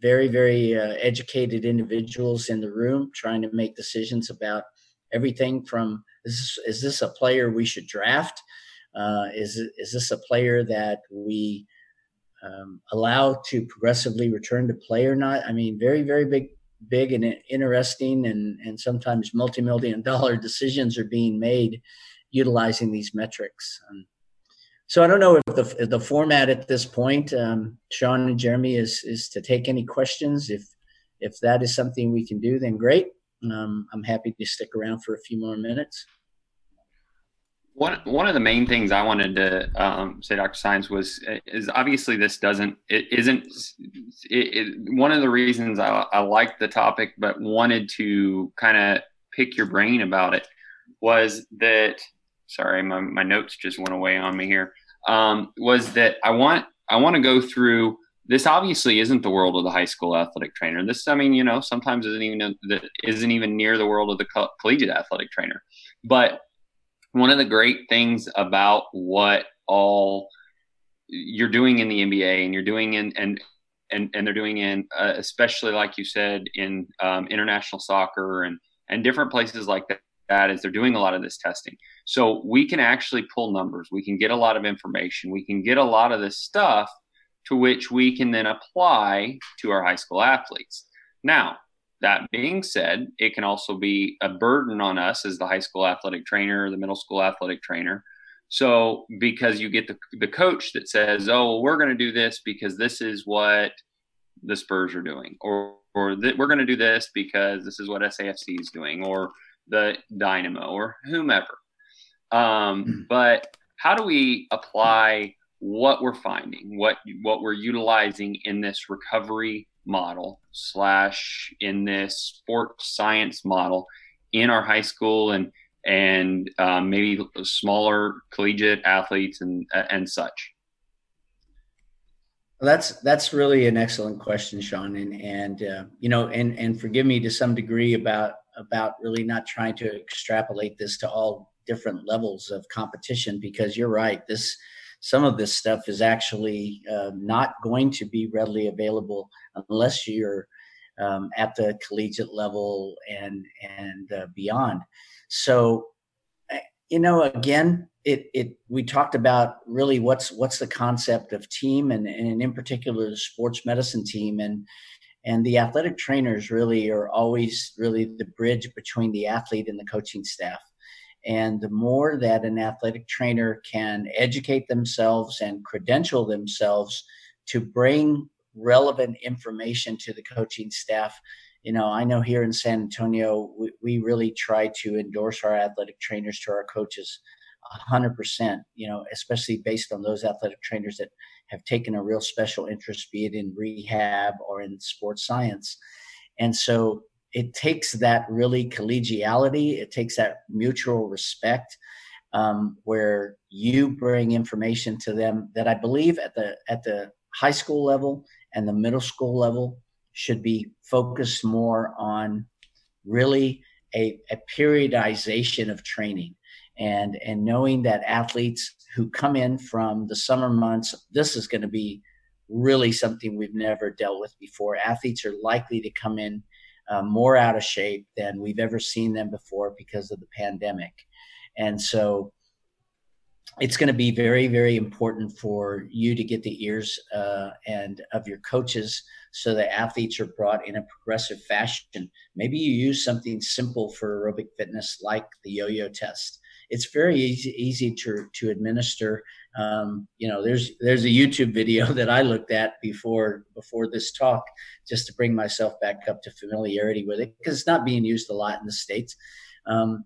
very, very uh, educated individuals in the room trying to make decisions about everything from is this, is this a player we should draft? Uh, is, is this a player that we um, allow to progressively return to play or not? I mean, very, very big big and interesting and, and sometimes multi-million dollar decisions are being made utilizing these metrics. Um, so I don't know if the, if the format at this point, um, Sean and Jeremy, is is to take any questions. If if that is something we can do, then great. Um, I'm happy to stick around for a few more minutes. One one of the main things I wanted to um, say, Dr. Saenz, was is obviously this doesn't it isn't it, it, one of the reasons I, I liked the topic, but wanted to kind of pick your brain about it was that sorry my, my notes just went away on me here um, was that I want I want to go through this obviously isn't the world of the high school athletic trainer. This, I mean, you know, sometimes isn't even isn't even near the world of the co- collegiate athletic trainer. But one of the great things about what all you're doing in the NBA and you're doing in and and and they're doing in uh, especially like you said in um, international soccer and and different places like that, that is they're doing a lot of this testing. So we can actually pull numbers. We can get a lot of information. We can get a lot of this stuff to which we can then apply to our high school athletes. Now, that being said, it can also be a burden on us as the high school athletic trainer, or the middle school athletic trainer. So, because you get the, the coach that says, oh, we're going to do this because this is what the Spurs are doing, or, or th- we're going to do this because this is what SAFC is doing, or the Dynamo, or whomever. Um, hmm. but how do we apply what we're finding, what what we're utilizing in this recovery model slash in this sports science model in our high school and and um, maybe smaller collegiate athletes and and such? That's that's really an excellent question sean and and uh, you know and and forgive me to some degree about about really not trying to extrapolate this to all different levels of competition because you're right this some of this stuff is actually uh, not going to be readily available unless you're um, at the collegiate level and and uh, beyond. So, eh, you know, again, it it we talked about really what's what's the concept of team and, and in particular the sports medicine team and and the athletic trainers really are always really the bridge between the athlete and the coaching staff and the more that an athletic trainer can educate themselves and credential themselves to bring relevant information to the coaching staff, you know, I know here in San Antonio, we, we really try to endorse our athletic trainers to our coaches 100%, you know, especially based on those athletic trainers that have taken a real special interest, be it in rehab or in sports science. And so it takes that really collegiality, it takes that mutual respect. Um, where you bring information to them that I believe at the at the high school level and the middle school level should be focused more on really a, a periodization of training and and knowing that athletes who come in from the summer months this is going to be really something we've never dealt with before athletes are likely to come in uh, more out of shape than we've ever seen them before because of the pandemic. And so it's going to be very very important for you to get the ears uh, and of your coaches so that athletes are brought in a progressive fashion. Maybe you use something simple for aerobic fitness like the yo-yo test. It's very easy easy to to administer um, you know there's there's a youtube video that i looked at before before this talk just to bring myself back up to familiarity with it because it's not being used a lot in the states. Um,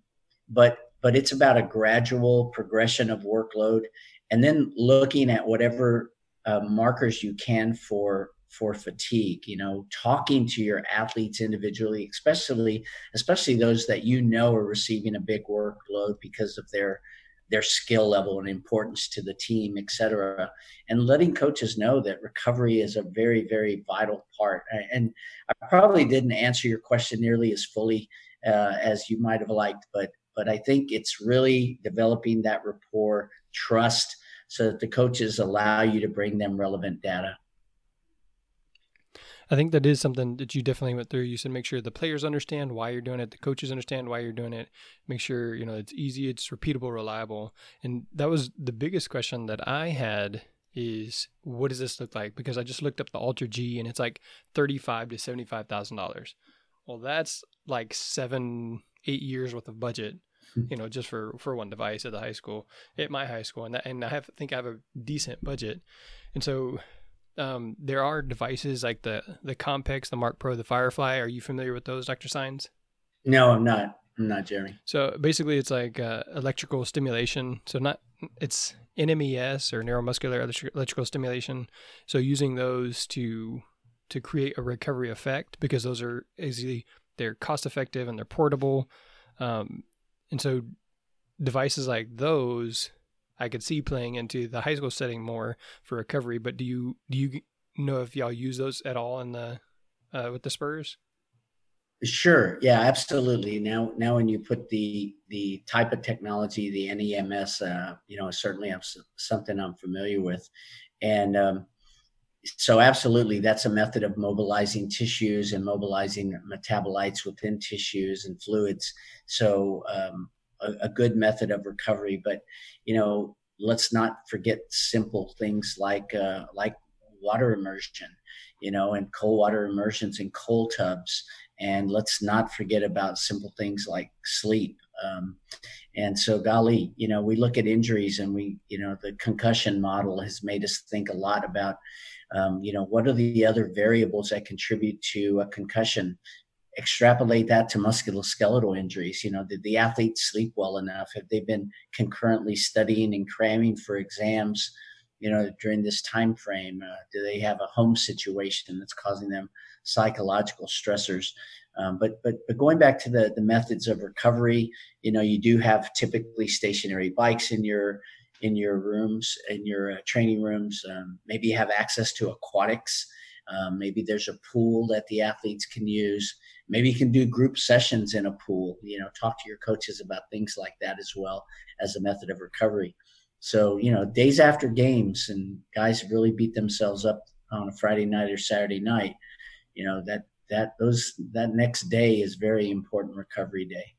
but but it's about a gradual progression of workload and then looking at whatever uh, markers you can for for fatigue you know talking to your athletes individually especially especially those that you know are receiving a big workload because of their their skill level and importance to the team etc and letting coaches know that recovery is a very very vital part and i probably didn't answer your question nearly as fully uh, as you might have liked but but I think it's really developing that rapport, trust, so that the coaches allow you to bring them relevant data. I think that is something that you definitely went through. You said make sure the players understand why you're doing it, the coaches understand why you're doing it. Make sure you know it's easy, it's repeatable, reliable. And that was the biggest question that I had is what does this look like? Because I just looked up the AlterG and it's like thirty-five to seventy-five thousand dollars. Well, that's like seven, eight years worth of budget hmm. you know, just for for one device at the high school, at my high school, and that, and I have think I have a decent budget, and so um, there are devices like the the Compex, the Marc Pro, the Firefly. Are you familiar with those, Doctor Saenz? No, I'm not. I'm not, Jeremy. So basically, it's like uh, electrical stimulation. So not it's NMES or neuromuscular electrical stimulation. So using those to to create a recovery effect because those are easily they're cost effective and they're portable. Um, and so devices like those I could see playing into the high school setting more for recovery. But do you do you know if y'all use those at all in the uh, with the Spurs? Sure. Yeah, absolutely. Now, now when you put the the type of technology, the NEMS, uh, you know, certainly I'm, something I'm familiar with, and um, so absolutely, that's a method of mobilizing tissues and mobilizing metabolites within tissues and fluids. So um, a, a, good method of recovery. But you know, let's not forget simple things like uh, like water immersion, you know, and cold water immersions in cold tubs. And let's not forget about simple things like sleep. Um, and so, golly, you know, we look at injuries and we, you know, the concussion model has made us think a lot about, um, you know, what are the other variables that contribute to a concussion? Extrapolate that to musculoskeletal injuries. You know, did the athletes sleep well enough? Have they been concurrently studying and cramming for exams? You know, during this time frame, uh, do they have a home situation that's causing them psychological stressors? Um, but but but going back to the the methods of recovery, you know, you do have typically stationary bikes in your in your rooms in your uh, training rooms. Um, maybe you have access to aquatics. Um, maybe there's a pool that the athletes can use. Maybe you can do group sessions in a pool. You know, talk to your coaches about things like that as well as a method of recovery. So you know, days after games and guys really beat themselves up on a Friday night or Saturday night. You know that that those that next day is very important recovery day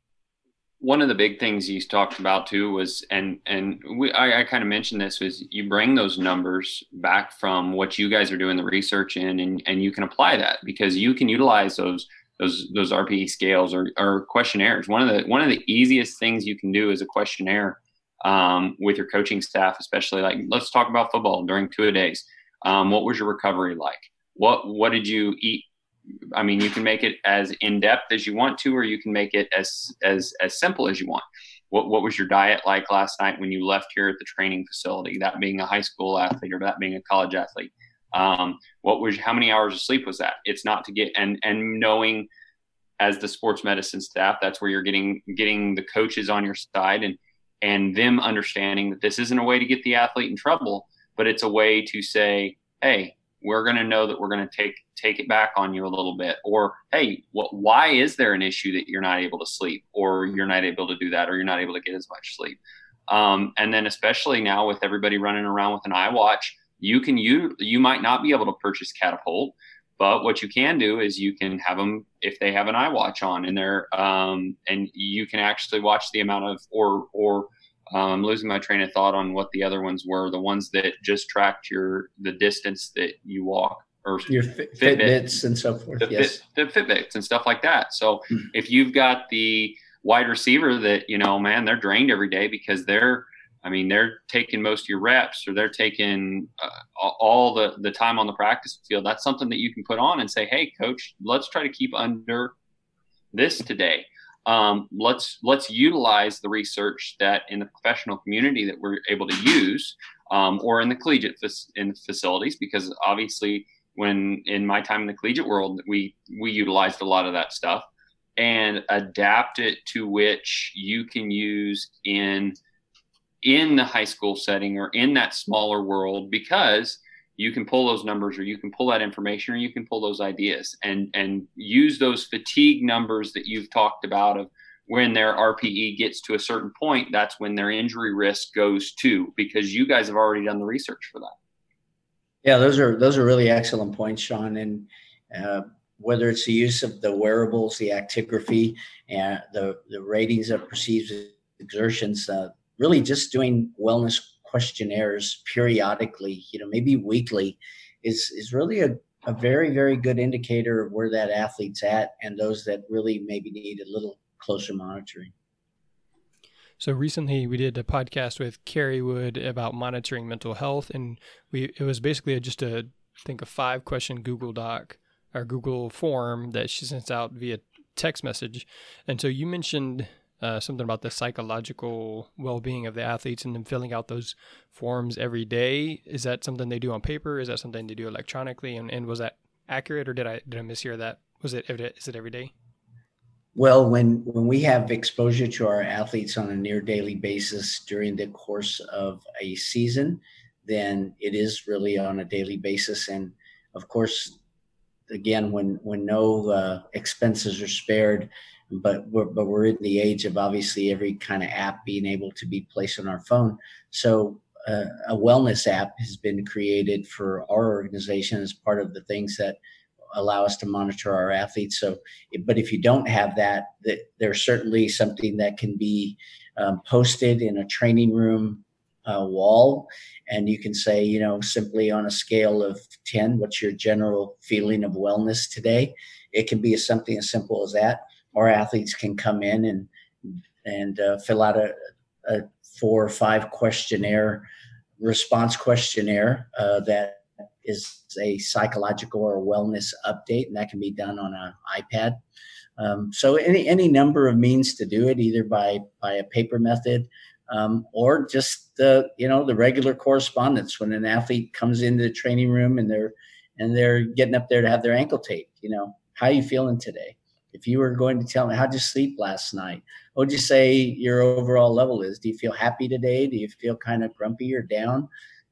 one of the big things you talked about too was and and we, I, I kind of mentioned this was you bring those numbers back from what you guys are doing the research in and, and you can apply that because you can utilize those those those RPE scales or, or questionnaires. One of the one of the easiest things you can do is a questionnaire um, with your coaching staff, especially like let's talk about football during two days. Um, what was your recovery like? What what did you eat I mean, you can make it as in depth as you want to, or you can make it as as as simple as you want. What what was your diet like last night when you left here at the training facility? That being a high school athlete or that being a college athlete. Um, what was how many hours of sleep was that? It's not to get and and knowing as the sports medicine staff. That's where you're getting getting the coaches on your side and and them understanding that this isn't a way to get the athlete in trouble, but it's a way to say, hey, we're going to know that we're going to take take it back on you a little bit. Or hey what, why is there an issue that you're not able to sleep? Or you're not able to do that or you're not able to get as much sleep. Um, and then especially now with everybody running around with an iWatch you can you you might not be able to purchase catapult but what you can do is you can have them if they have an iWatch on in there, um, and you can actually watch the amount of or or I'm losing my train of thought on what the other ones were. The ones that just tracked your the distance that you walk or your Fitbits Fitbit, and so forth. The, yes, Fit, the Fitbits and stuff like that. So mm-hmm. if you've got the wide receiver that you know, man, they're drained every day because they're I mean, they're taking most of your reps or they're taking uh, all the, the time on the practice field. That's something that you can put on and say, hey, coach, let's try to keep under this today. Um, let's let's utilize the research that in the professional community that we're able to use, um, or in the collegiate in facilities, because obviously, when in my time in the collegiate world, we we utilized a lot of that stuff and adapt it to which you can use in in the high school setting or in that smaller world because you can pull those numbers or you can pull that information or you can pull those ideas and and use those fatigue numbers that you've talked about of when their RPE gets to a certain point that's when their injury risk goes to because you guys have already done the research for that. Yeah those are those are really excellent points Sean and uh, whether it's the use of the wearables the actigraphy and the the ratings of perceived exertions uh, really just doing wellness questionnaires periodically, you know, maybe weekly, is is really a, a very, very good indicator of where that athlete's at and those that really maybe need a little closer monitoring. So recently we did a podcast with Carrie Wood about monitoring mental health and we it was basically just a I think a five question Google Doc or Google form that she sends out via text message. And so you mentioned uh, something about the psychological well-being of the athletes and then filling out those forms every day. Is that something they do on paper? Is that something they do electronically? And, and was that accurate, or did I did I mishear that? Was it is it every day? Well, when when we have exposure to our athletes on a near daily basis during the course of a season, then it is really on a daily basis. And of course, again, when when no uh, expenses are spared, but we're, but we're in the age of obviously every kind of app being able to be placed on our phone. So uh, a wellness app has been created for our organization as part of the things that allow us to monitor our athletes. So, but if you don't have that, that there's certainly something that can be um, posted in a training room uh, wall, and you can say, you know, simply on a scale of ten, what's your general feeling of wellness today? It can be something as simple as that our athletes can come in and and uh, fill out a, a, four or five questionnaire response questionnaire uh, that is a psychological or wellness update, and that can be done on an iPad. Um, so any any number of means to do it, either by by a paper method um, or just the you know the regular correspondence when an athlete comes into the training room and they're and they're getting up there to have their ankle taped. You know, how are you feeling today? If you were going to tell me, how'd you sleep last night? What would you say your overall level is? Do you feel happy today? Do you feel kind of grumpy or down?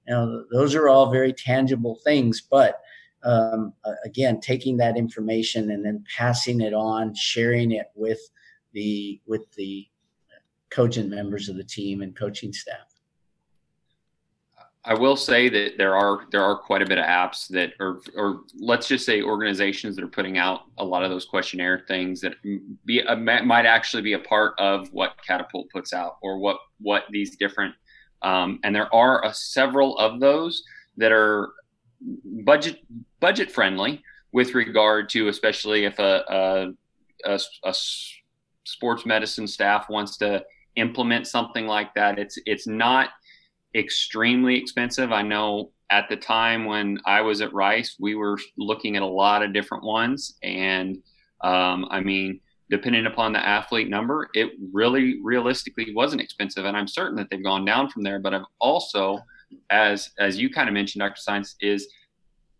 You know, those are all very tangible things. But um, again, taking that information and then passing it on, sharing it with the with the coaching members of the team and coaching staff. I will say that there are there are quite a bit of apps that are, or let's just say organizations that are putting out a lot of those questionnaire things that be uh, might actually be a part of what Catapult puts out or what what these different um, and there are a, several of those that are budget budget friendly with regard to especially if a, a, a, a sports medicine staff wants to implement something like that. It's it's not extremely expensive. I know at the time when I was at Rice, we were looking at a lot of different ones. And um, I mean, depending upon the athlete number, it really realistically wasn't expensive. And I'm certain that they've gone down from there. But I've also, as as you kind of mentioned, Dr. Saenz, is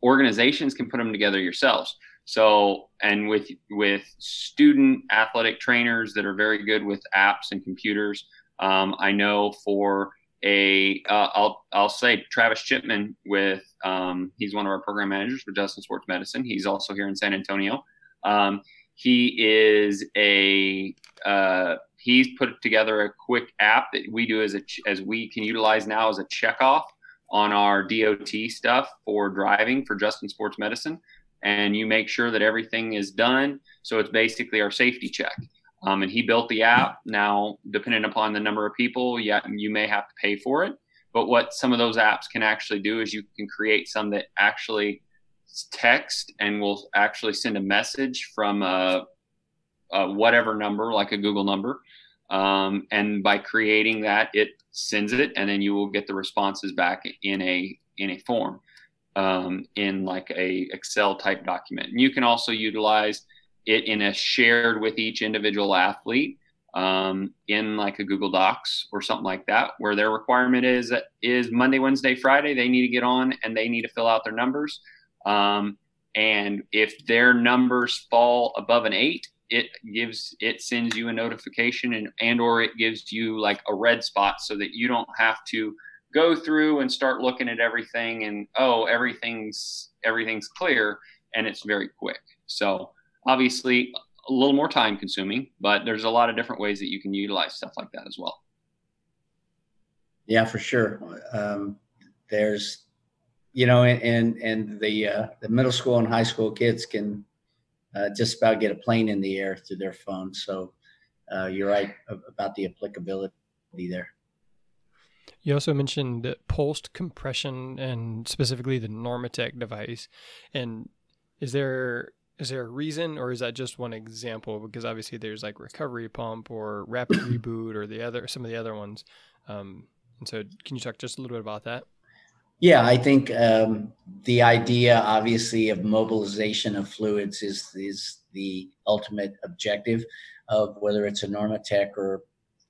organizations can put them together yourselves. So, and with with student athletic trainers that are very good with apps and computers, um, I know for a uh, I'll I'll say Travis Chipman with um, he's one of our program managers for Justin Sports Medicine. He's also here in San Antonio. Um, he is a uh, he's put together a quick app that we do as a as we can utilize now as a checkoff on our DOT stuff for driving for Justin Sports Medicine, and you make sure that everything is done. So it's basically our safety check. Um, and he built the app. Now, depending upon the number of people, yeah, you may have to pay for it. But what some of those apps can actually do is you can create some that actually text and will actually send a message from a, a whatever number, like a Google number. Um, and by creating that, it sends it, and then you will get the responses back in a in a form, um, in like a Excel type document. And you can also utilize it in a shared with each individual athlete um, in like a Google Docs or something like that, where their requirement is is Monday, Wednesday, Friday. They need to get on and they need to fill out their numbers. Um, and if their numbers fall above an eight, it gives it sends you a notification and and or it gives you like a red spot so that you don't have to go through and start looking at everything and oh everything's everything's clear and it's very quick. So obviously a little more time consuming, but there's a lot of different ways that you can utilize stuff like that as well. Yeah, for sure. Um, there's, you know, and and the uh, the middle school and high school kids can uh, just about get a plane in the air through their phone. So uh, you're right about the applicability there. You also mentioned pulsed compression and specifically the Normatec device. And is there is there a reason, or is that just one example? Because obviously there's like recovery pump or rapid reboot or the other some of the other ones. Um, and so, can you talk just a little bit about that? Yeah, I think um, the idea, obviously, of mobilization of fluids is is the ultimate objective of whether it's a Normatec or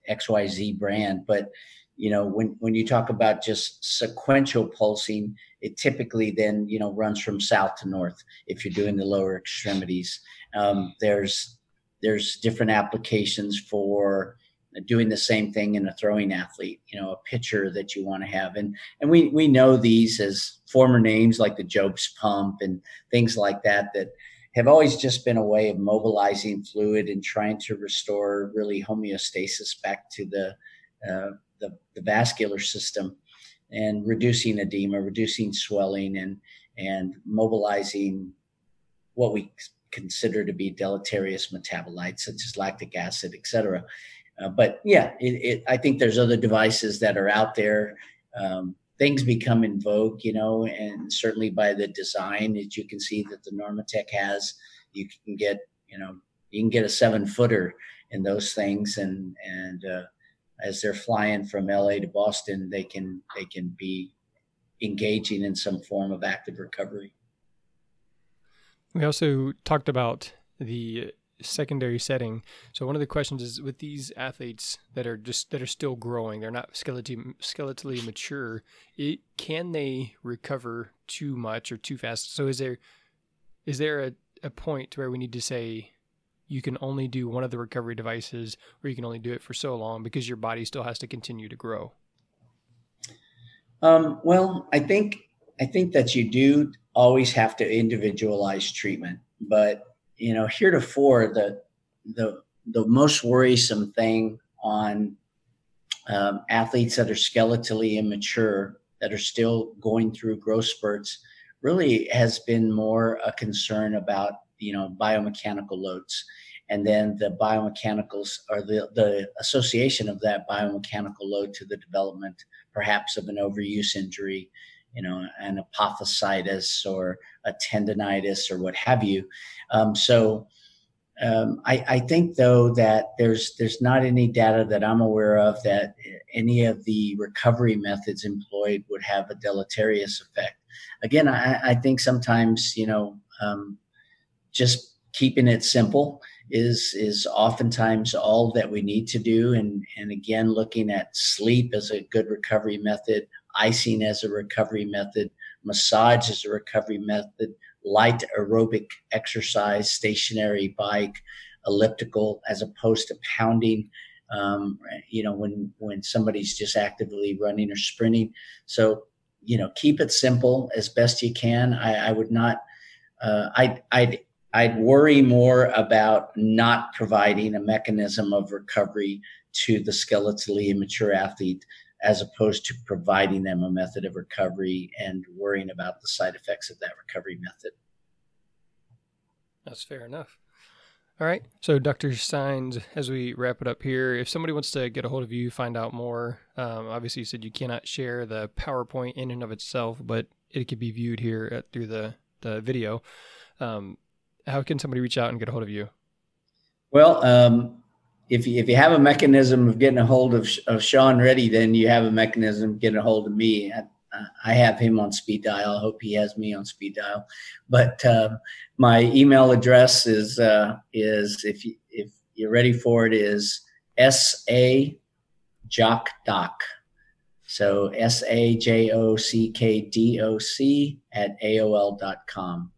XYZ brand. But you know, when when you talk about just sequential pulsing, it typically then you know runs from south to north if you're doing the lower extremities. Um, there's there's different applications for doing the same thing in a throwing athlete, you know, a pitcher that you want to have. And and we we know these as former names like the Jobst pump and things like that that have always just been a way of mobilizing fluid and trying to restore really homeostasis back to the uh, the, the vascular system and reducing edema, reducing swelling, and and mobilizing what we consider to be deleterious metabolites such as lactic acid, et cetera. Uh, but yeah, it, it, I think there's other devices that are out there. Um, things become in vogue, you know, and certainly by the design that you can see that the Normatec has, you can get, you know, you can get a seven footer in those things, and and uh, as they're flying from LA to Boston, they can they can be engaging in some form of active recovery. We also talked about the secondary setting. So one of the questions is with these athletes that are just that are still growing, they're not skeletally skeletally mature. It, can they recover too much or too fast? So is there is there a, a point where we need to say you can only do one of the recovery devices or you can only do it for so long because your body still has to continue to grow? Um, well, I think I think that you do always have to individualize treatment, but you know, heretofore the the the most worrisome thing on um, athletes that are skeletally immature that are still going through growth spurts really has been more a concern about you know biomechanical loads and then the biomechanicals or the, the association of that biomechanical load to the development perhaps of an overuse injury you know an apophysitis or a tendonitis or what have you um, so um, I, I, think though that there's there's not any data that I'm aware of that any of the recovery methods employed would have a deleterious effect. Again, I, I think sometimes you know um, just keeping it simple is is oftentimes all that we need to do and and again looking at sleep as a good recovery method icing as a recovery method massage as a recovery method light aerobic exercise, stationary bike, elliptical, as opposed to pounding. Um, you know, when when somebody's just actively running or sprinting. So, you know, keep it simple as best you can. I, I would not. Uh, I I'd I'd worry more about not providing a mechanism of recovery to the skeletally immature athlete as opposed to providing them a method of recovery and worrying about the side effects of that recovery method. That's fair enough. All right. So, Dr. Saenz, as we wrap it up here, if somebody wants to get a hold of you, find out more, um, obviously you said you cannot share the PowerPoint in and of itself, but it could be viewed here at, through the, the video. Um, how can somebody reach out and get a hold of you? Well, um, if you, if you have a mechanism of getting a hold of, of Sean Reddy, then you have a mechanism of getting a hold of me. I, I have him on speed dial. I hope he has me on speed dial. But uh, my email address is uh, is if you, if you're ready for it is s a jock doc. So s a j o c k d o c at aol.com.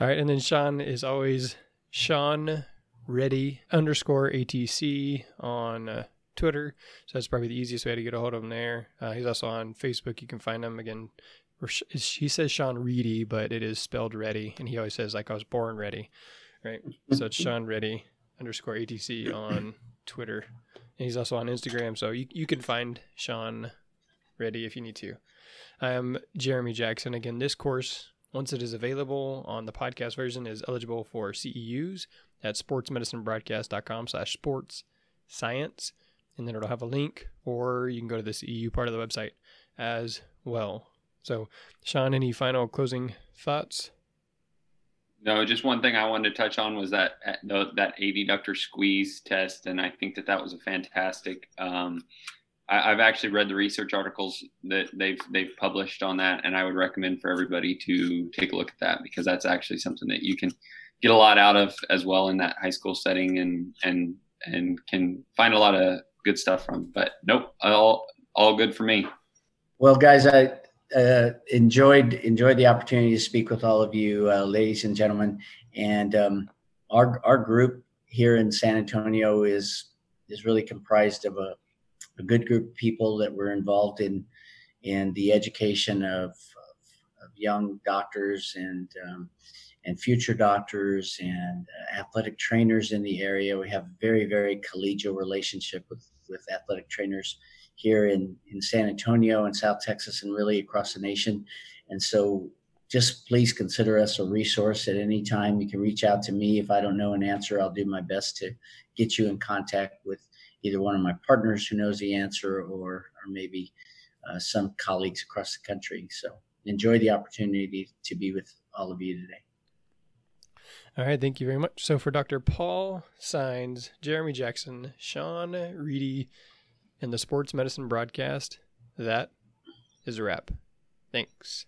All right, and then Sean is always Sean Ready underscore ATC on uh, Twitter. So that's probably the easiest way to get a hold of him there. Uh, he's also on Facebook. You can find him again. He says Sean Reedy, but it is spelled Ready, and he always says like I was born ready, right? So it's Sean Ready underscore ATC on Twitter, and he's also on Instagram. So you you can find Sean Ready if you need to. I am Jeremy Jackson. Again, this course once it is available on the podcast version is eligible for CEUs at sportsmedicinebroadcast.com slash sports science. And then it'll have a link, or you can go to the CEU part of the website as well. So, Sean, any final closing thoughts? No, just one thing I wanted to touch on was that that adductor squeeze test, and I think that that was a fantastic um, I, have actually read the research articles that they've they've published on that, and I would recommend for everybody to take a look at that because that's actually something that you can get a lot out of as well in that high school setting, and and and can find a lot of good stuff from. But nope, all all good for me. Well, guys, I uh, enjoyed enjoyed the opportunity to speak with all of you, uh, ladies and gentlemen, and um, our our group here in San Antonio is is really comprised of a a good group of people that were involved in in the education of, of, of young doctors and um, and future doctors and uh, athletic trainers in the area. We have a very very collegial relationship with with athletic trainers here in in San Antonio and South Texas and really across the nation. And so just please consider us a resource at any time. You can reach out to me if I don't know an answer. I'll do my best to get you in contact with either one of my partners who knows the answer or, or maybe uh, some colleagues across the country. So enjoy the opportunity to be with all of you today. All right, thank you very much. So for Dr. Paul Saenz, Jeremy Jackson, Sean Reedy, and the Sports Medicine Broadcast, that is a wrap. Thanks.